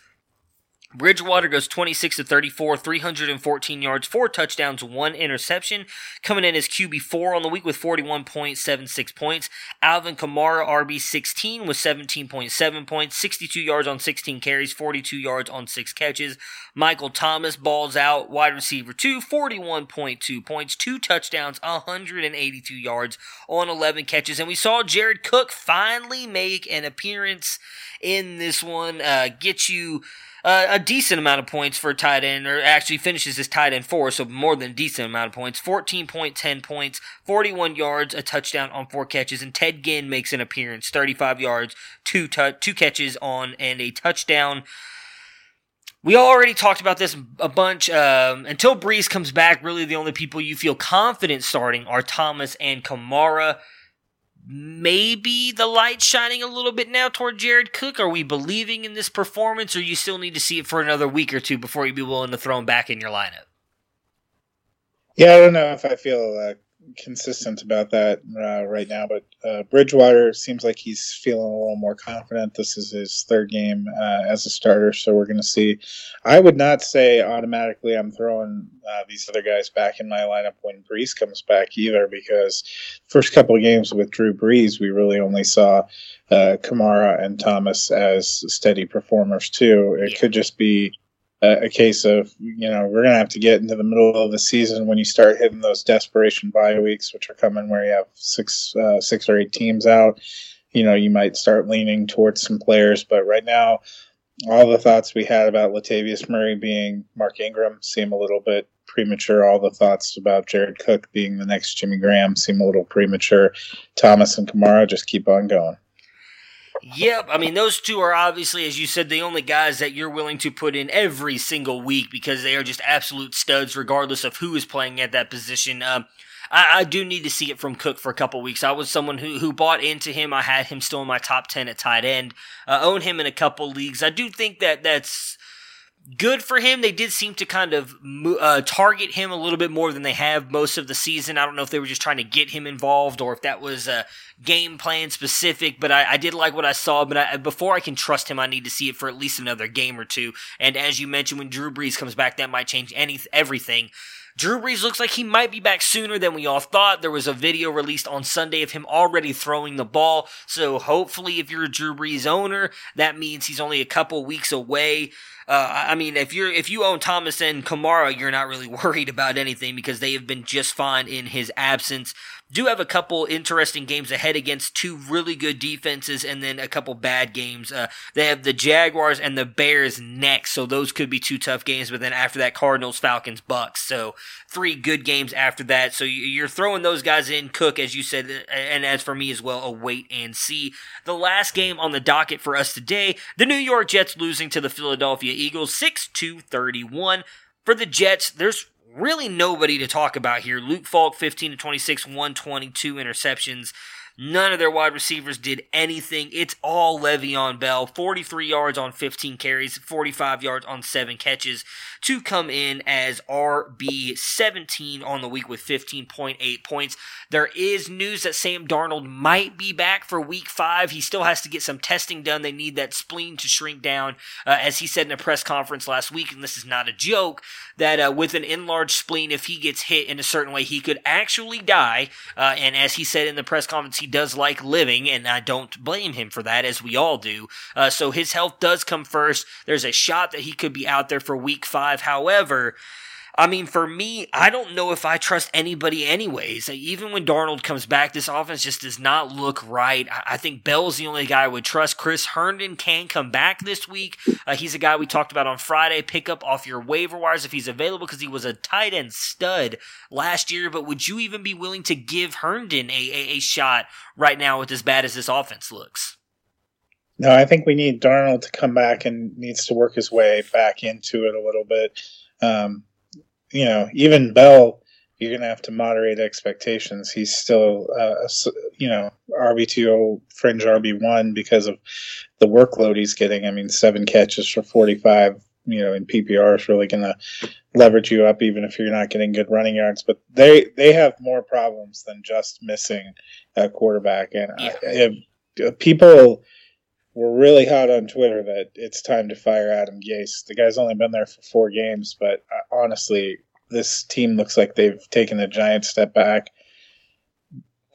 Bridgewater goes 26 to 34, 314 yards, four touchdowns, one interception. Coming in as QB4 on the week with 41.76 points. Alvin Kamara, RB16 with 17.7 points, 62 yards on 16 carries, 42 yards on 6 catches. Michael Thomas balls out, wide receiver 2, 41.2 points, two touchdowns, 182 yards on 11 catches. And we saw Jared Cook finally make an appearance in this one, uh, get you uh, a decent amount of points for a tight end, or actually finishes his tight end four, so more than a decent amount of points. 14.10 points, 41 yards, a touchdown on four catches, and Ted Ginn makes an appearance, 35 yards, two, tu- two catches on, and a touchdown. We already talked about this a bunch. Um, until Brees comes back, really the only people you feel confident starting are Thomas and Kamara maybe the light shining a little bit now toward Jared Cook? Are we believing in this performance, or you still need to see it for another week or two before you'd be willing to throw him back in your lineup? Yeah, I don't know if I feel uh, consistent about that uh, right now, but uh, Bridgewater seems like he's feeling a little more confident. This is his third game uh, as a starter, so we're going to see. I would not say automatically I'm throwing uh, these other guys back in my lineup when Brees comes back either, because first couple of games with Drew Brees, we really only saw uh, Kamara and Thomas as steady performers too. It yeah. could just be a, case of you know we're gonna have to get into the middle of the season when you start hitting those desperation bye weeks, which are coming where you have six uh, six or eight teams out. You know, you might start leaning towards some players, but right now, all the thoughts we had about Latavius Murray being Mark Ingram seem a little bit premature. All the thoughts about Jared Cook being the next Jimmy Graham seem a little premature. Thomas and Kamara just keep on going. Yep, I mean those two are obviously, as you said, the only guys that you're willing to put in every single week because they are just absolute studs, regardless of who is playing at that position. Um, I, I, do need to see it from Cook for a couple weeks. I was someone who who bought into him. I had him still in my top ten at tight end. Uh, own him in a couple leagues. I do think that that's good for him. They did seem to kind of uh, target him a little bit more than they have most of the season. I don't know if they were just trying to get him involved or if that was a game plan specific, but I, I did like what I saw. But I, before I can trust him, I need to see it for at least another game or two. And as you mentioned, when Drew Brees comes back, that might change any everything. Drew Brees looks like he might be back sooner than we all thought. There was a video released on Sunday of him already throwing the ball. So hopefully, if you're a Drew Brees owner, that means he's only a couple weeks away. Uh, I mean, if you're if you own Thomas and Kamara, you're not really worried about anything because they have been just fine in his absence. Do have a couple interesting games ahead against two really good defenses and then a couple bad games. Uh, they have the Jaguars and the Bears next, so those could be two tough games. But then after that, Cardinals, Falcons, Bucks. So three good games after that. So you're throwing those guys in. Cook, as you said, and as for me as well, a wait and see. The last game on the docket for us today, the New York Jets losing to the Philadelphia Eagles 6 2 31. For the Jets, there's really nobody to talk about here. Luke Falk, 15 to 26, 122 interceptions. None of their wide receivers did anything. It's all Le'Veon Bell. 43 yards on 15 carries, 45 yards on 7 catches to come in as RB 17 on the week with 15.8 points. There is news that Sam Darnold might be back for week 5. He still has to get some testing done. They need that spleen to shrink down. Uh, as he said in a press conference last week, and this is not a joke, that uh, with an enlarged spleen, if he gets hit in a certain way, he could actually die. Uh, and as he said in the press conference, he does like living, and I don't blame him for that, as we all do. Uh, so his health does come first. There's a shot that he could be out there for week five. However, I mean, for me, I don't know if I trust anybody, anyways. Even when Darnold comes back, this offense just does not look right. I think Bell's the only guy I would trust. Chris Herndon can come back this week. Uh, he's a guy we talked about on Friday. Pick up off your waiver wires if he's available because he was a tight end stud last year. But would you even be willing to give Herndon a, a, a shot right now with as bad as this offense looks? No, I think we need Darnold to come back and needs to work his way back into it a little bit. Um, you know, even Bell, you're going to have to moderate expectations. He's still, uh, you know, RB2 fringe RB1 because of the workload he's getting. I mean, seven catches for 45, you know, in PPR is really going to leverage you up, even if you're not getting good running yards. But they, they have more problems than just missing a quarterback. And yeah. I, if, people were really hot on Twitter that it's time to fire Adam Gase. The guy's only been there for four games, but uh, honestly, this team looks like they've taken a giant step back.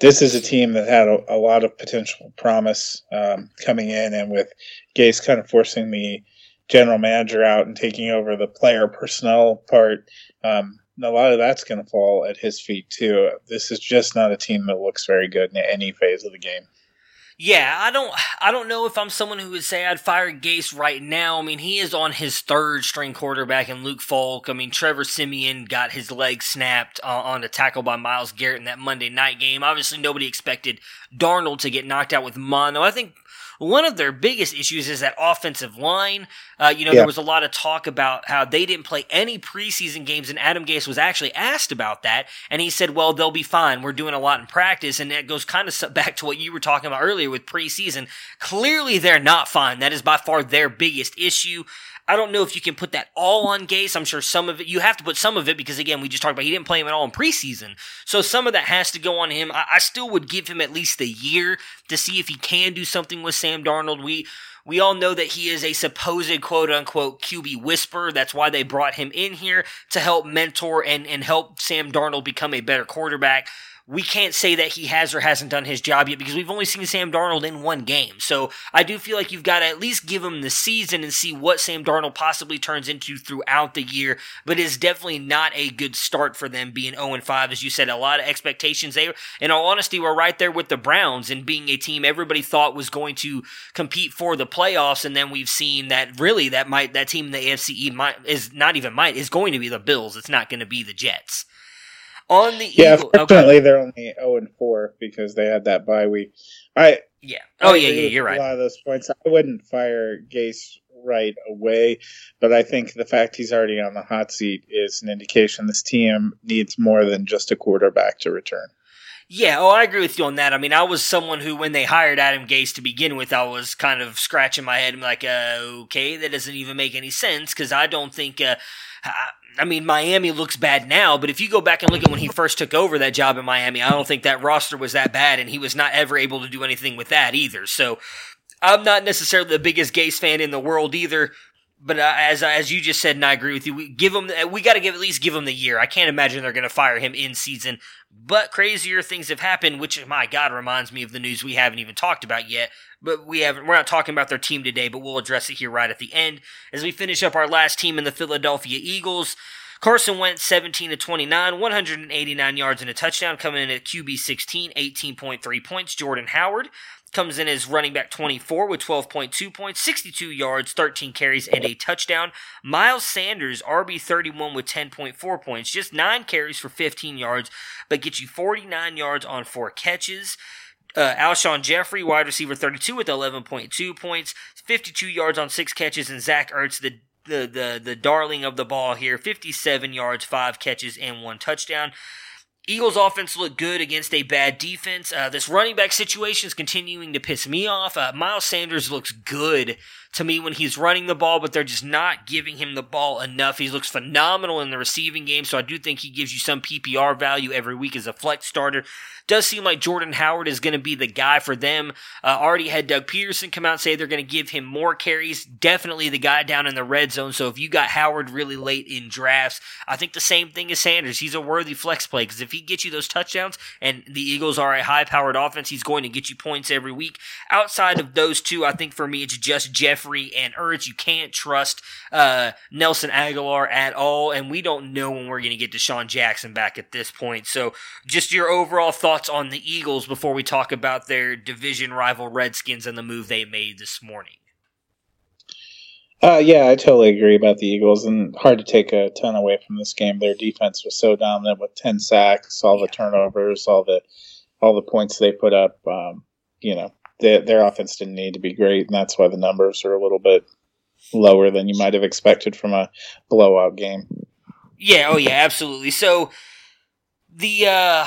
This is a team that had a, a lot of potential promise um, coming in, and with Gase kind of forcing the general manager out and taking over the player personnel part, um, a lot of that's going to fall at his feet too. This is just not a team that looks very good in any phase of the game. Yeah, I don't I don't know if I'm someone who would say I'd fire Gase right now. I mean, he is on his third string quarterback in Luke Falk. I mean, Trevor Siemian got his leg snapped uh, on a tackle by Myles Garrett in that Monday night game. Obviously, nobody expected Darnold to get knocked out with mono. I think one of their biggest issues is that offensive line. Uh, you know, yeah. there was a lot of talk about how they didn't play any preseason games, and Adam Gase was actually asked about that, and he said, "Well, they'll be fine. We're doing a lot in practice," and that goes kind of back to what you were talking about earlier with preseason. Clearly, they're not fine. That is by far their biggest issue. I don't know if you can put that all on Gase. I'm sure some of it, you have to put some of it because, again, we just talked about he didn't play him at all in preseason. So some of that has to go on him. I, I still would give him at least a year to see if he can do something with Sam Darnold. We, we all know that he is a supposed quote unquote QB whisperer. That's why they brought him in here to help mentor and, and help Sam Darnold become a better quarterback we can't say that he has or hasn't done his job yet because we've only seen Sam Darnold in one game. So I do feel like you've got to at least give him the season and see what Sam Darnold possibly turns into throughout the year. But it's definitely not a good start for them being 0 5. As you said, a lot of expectations. They, in all honesty, were right there with the Browns and being a team everybody thought was going to compete for the playoffs. And then we've seen that really that might that team in the AFC might is not even might is going to be the Bills. It's not going to be the Jets on the yeah. Eagle, fortunately, okay. they're only zero oh and four because they had that bye week. I yeah. Oh yeah, yeah. You're right. A lot of those points. I wouldn't fire Gase right away, but I think the fact he's already on the hot seat is an indication this team needs more than just a quarterback to return. Yeah, oh, I agree with you on that. I mean, I was someone who, when they hired Adam Gase to begin with, I was kind of scratching my head and like, uh, okay, that doesn't even make any sense because I don't think. Uh, I mean, Miami looks bad now, but if you go back and look at when he first took over that job in Miami, I don't think that roster was that bad, and he was not ever able to do anything with that either. So I'm not necessarily the biggest Gase fan in the world either. But uh, as as you just said, and I agree with you, we give him we got to give at least give him the year. I can't imagine they're going to fire him in season. But crazier things have happened, which my God reminds me of the news we haven't even talked about yet. But we haven't. We're not talking about their team today, but we'll address it here right at the end as we finish up our last team in the Philadelphia Eagles. Carson went 17 to 29, 189 yards and a touchdown, coming in at QB 16, 18.3 points. Jordan Howard comes in as running back 24 with 12.2 points, 62 yards, 13 carries, and a touchdown. Miles Sanders, RB 31 with 10.4 points, just 9 carries for 15 yards, but gets you 49 yards on 4 catches. Uh, Alshon Jeffery, wide receiver 32 with 11.2 points, 52 yards on 6 catches, and Zach Ertz, the the, the the darling of the ball here, 57 yards, 5 catches, and 1 touchdown. Eagles offense looked good against a bad defense. Uh, this running back situation is continuing to piss me off. Uh, Miles Sanders looks good to me when he's running the ball, but they're just not giving him the ball enough. He looks phenomenal in the receiving game, so I do think he gives you some PPR value every week as a flex starter. Does seem like Jordan Howard is going to be the guy for them. Uh, already had Doug Pederson come out and say they're going to give him more carries. Definitely the guy down in the red zone. So if you got Howard really late in drafts, I think the same thing as Sanders. He's a worthy flex play because if he gets you those touchdowns and the Eagles are a high powered offense, he's going to get you points every week. Outside of those two, I think for me it's just Jeffery and Ertz. You can't trust uh, Nelson Agholor at all, and we don't know when we're going to get DeSean Jackson back at this point. So just your overall thoughts thoughts on the Eagles before we talk about their division rival Redskins and the move they made this morning? Uh, yeah, I totally agree about the Eagles, and hard to take a ton away from this game. Their defense was so dominant with ten sacks, all the turnovers, all the all the points they put up. Um, you know, their offense didn't need to be great, and that's why the numbers are a little bit lower than you might have expected from a blowout game. Yeah, oh yeah, absolutely. So the uh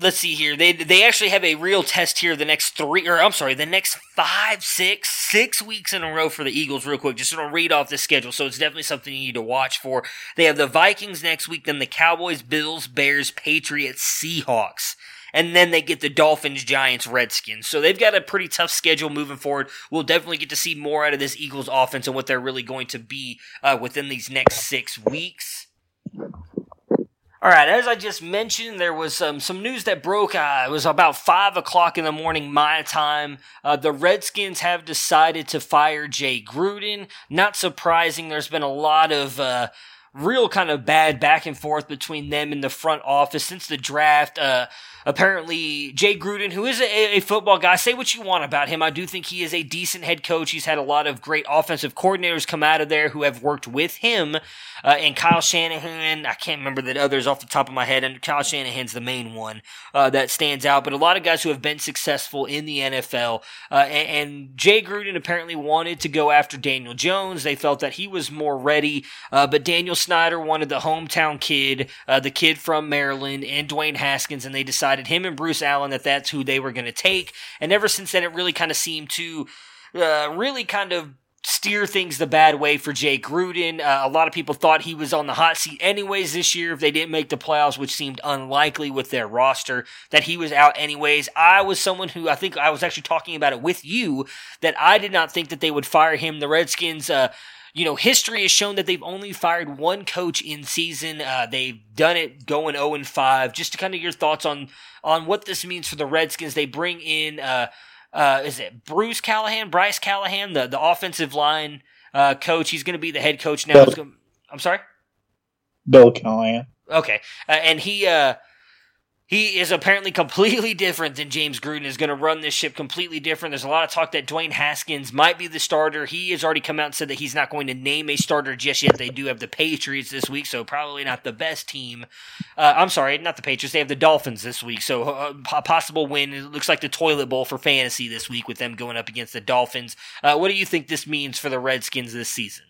let's see here. They they actually have a real test here the next three, or I'm sorry, the next five, six, six weeks in a row for the Eagles. Real quick, just to read off the schedule, so it's definitely something you need to watch for. They have the Vikings next week, then the Cowboys, Bills, Bears, Patriots, Seahawks. And then they get the Dolphins, Giants, Redskins. So they've got a pretty tough schedule moving forward. We'll definitely get to see more out of this Eagles offense and what they're really going to be uh, within these next six weeks. All right, as I just mentioned, there was um, some news that broke. Uh, it was about five o'clock in the morning, my time. Uh, the Redskins have decided to fire Jay Gruden. Not surprising. There's been a lot of uh, real kind of bad back and forth between them and the front office since the draft. Uh, apparently, Jay Gruden, who is a, a, football guy, say what you want about him. I do think he is a decent head coach. He's had a lot of great offensive coordinators come out of there who have worked with him. Uh, and Kyle Shanahan, I can't remember the others off the top of my head, and Kyle Shanahan's the main one uh, that stands out. But a lot of guys who have been successful in the NFL. Uh, and, and, Jay Gruden apparently wanted to go after Daniel Jones. They felt that he was more ready. Uh, but Daniel Snyder wanted the hometown kid, uh, the kid from Maryland, and Dwayne Haskins, and they decided him and Bruce Allen that that's who they were going to take. And ever since then, it really kind of seemed to uh, really kind of steer things the bad way for Jay Gruden. Uh, a lot of people thought he was on the hot seat anyways this year if they didn't make the playoffs, which seemed unlikely with their roster, that he was out anyways. I was someone who I think I was actually talking about it with you that I did not think that they would fire him. The Redskins, uh, you know, history has shown that they've only fired one coach in season. Uh, they've done it going 0 and 5. Just to kind of your thoughts on on what this means for the Redskins. They bring in uh, uh, is it Bruce Callahan, Bryce Callahan, the the offensive line uh, coach? He's going to be the head coach now. Gonna, I'm sorry, Bill Callahan. Okay, uh, and he uh, he is apparently completely different than James Gruden. Is going to run this ship completely different. There's a lot of talk that Dwayne Haskins might be the starter. He has already come out and said that he's not going to name a starter just yet. They do have the Patriots this week, so probably not the best team. Uh, I'm sorry, not the Patriots. They have the Dolphins this week, so uh, a possible win. It looks like the toilet bowl for fantasy this week with them going up against the Dolphins. Uh, what do you think this means for the Redskins this season?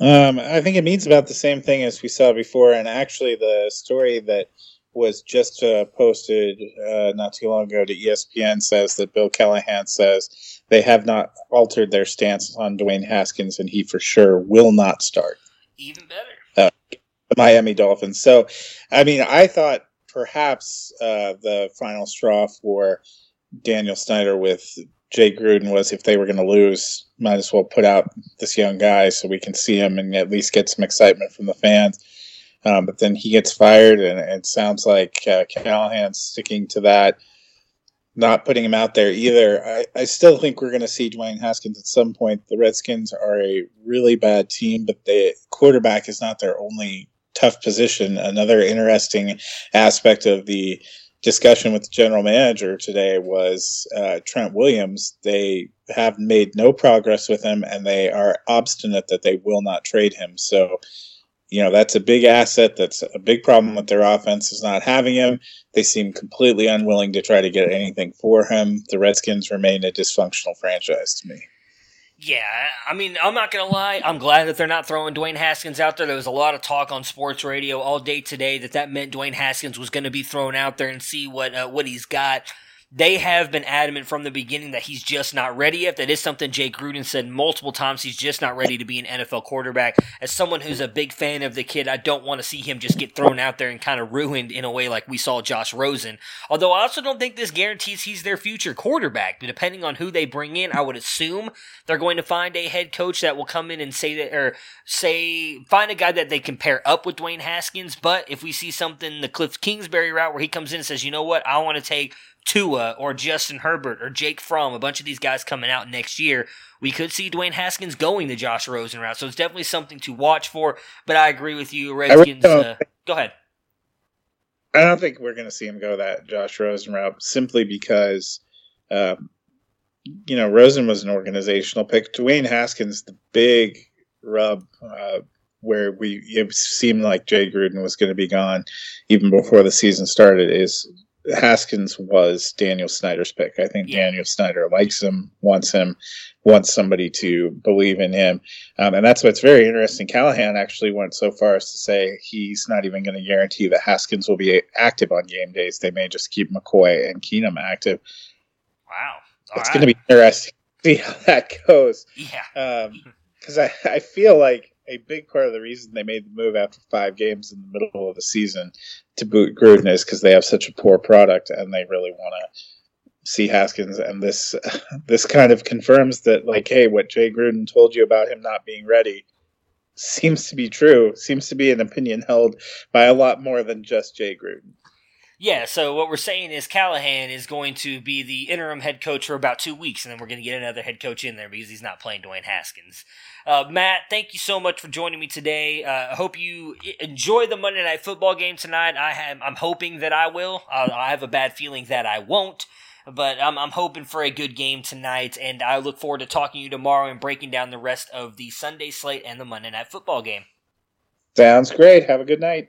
Um, I think it means about the same thing as we saw before, and actually, the story that was just uh, posted uh, not too long ago to ESPN says that Bill Callahan says they have not altered their stance on Dwayne Haskins, and he for sure will not start. Even better. Uh, Miami Dolphins. So, I mean, I thought perhaps uh, the final straw for Daniel Snyder with Jay Gruden was if they were going to lose, might as well put out this young guy so we can see him and at least get some excitement from the fans. Um, but then he gets fired, and it sounds like uh, Callahan's sticking to that. not putting him out there either. I, I still think we're going to see Dwayne Haskins at some point. The Redskins are a really bad team, but the quarterback is not their only tough position. Another interesting aspect of the discussion with the general manager today was uh, Trent Williams. They have made no progress with him, and they are obstinate that they will not trade him. So you know that's a big asset that's a big problem with their offense is not having him they seem completely unwilling to try to get anything for him the redskins remain a dysfunctional franchise to me yeah, I mean, I'm not gonna lie. I'm glad that they're not throwing Dwayne Haskins out there. There was a lot of talk on sports radio all day today that that meant Dwayne Haskins was going to be thrown out there and see what uh, what he's got they have been adamant from the beginning that he's just not ready yet. That is something Jay Gruden said multiple times. He's just not ready to be an NFL quarterback. As someone who's a big fan of the kid, I don't want to see him just get thrown out there and kind of ruined in a way like we saw Josh Rosen. Although I also don't think this guarantees he's their future quarterback. But depending on who they bring in, I would assume they're going to find a head coach that will come in and say that, or say, find a guy that they can pair up with Dwayne Haskins. But if we see something the Cliff Kingsbury route where he comes in and says, you know what, I want to take Tua or Justin Herbert or Jake Fromm, a bunch of these guys coming out next year, we could see Dwayne Haskins going the Josh Rosen route. So it's definitely something to watch for. But I agree with you, Redskins. Uh, go ahead. I don't think we're going to see him go that Josh Rosen route simply because, um, you know, Rosen was an organizational pick. Dwayne Haskins, the big rub uh, where we it seemed like Jay Gruden was going to be gone even before the season started is Haskins was Daniel Snyder's pick. I think yeah. Daniel Snyder likes him, wants him, wants somebody to believe in him. Um, and that's what's very interesting. Callahan actually went so far as to say he's not even going to guarantee that Haskins will be active on game days. They may just keep McCoy and Keenum active. Wow. All it's right. going to be interesting to see how that goes. Yeah. Because um, I, I feel like a big part of the reason they made the move after five games in the middle of the season to boot Gruden is because they have such a poor product and they really want to see Haskins. And this this kind of confirms that, like, hey, what Jay Gruden told you about him not being ready seems to be true. Seems to be an opinion held by a lot more than just Jay Gruden. Yeah, so what we're saying is Callahan is going to be the interim head coach for about two weeks, and then we're going to get another head coach in there because he's not playing Dwayne Haskins. Uh, Matt, thank you so much for joining me today. Uh, I hope you enjoy the Monday Night Football game tonight. I have, I'm hoping that I will. Uh, I have a bad feeling that I won't, but I'm, I'm hoping for a good game tonight, and I look forward to talking to you tomorrow and breaking down the rest of the Sunday slate and the Monday Night Football game. Sounds great. Have a good night.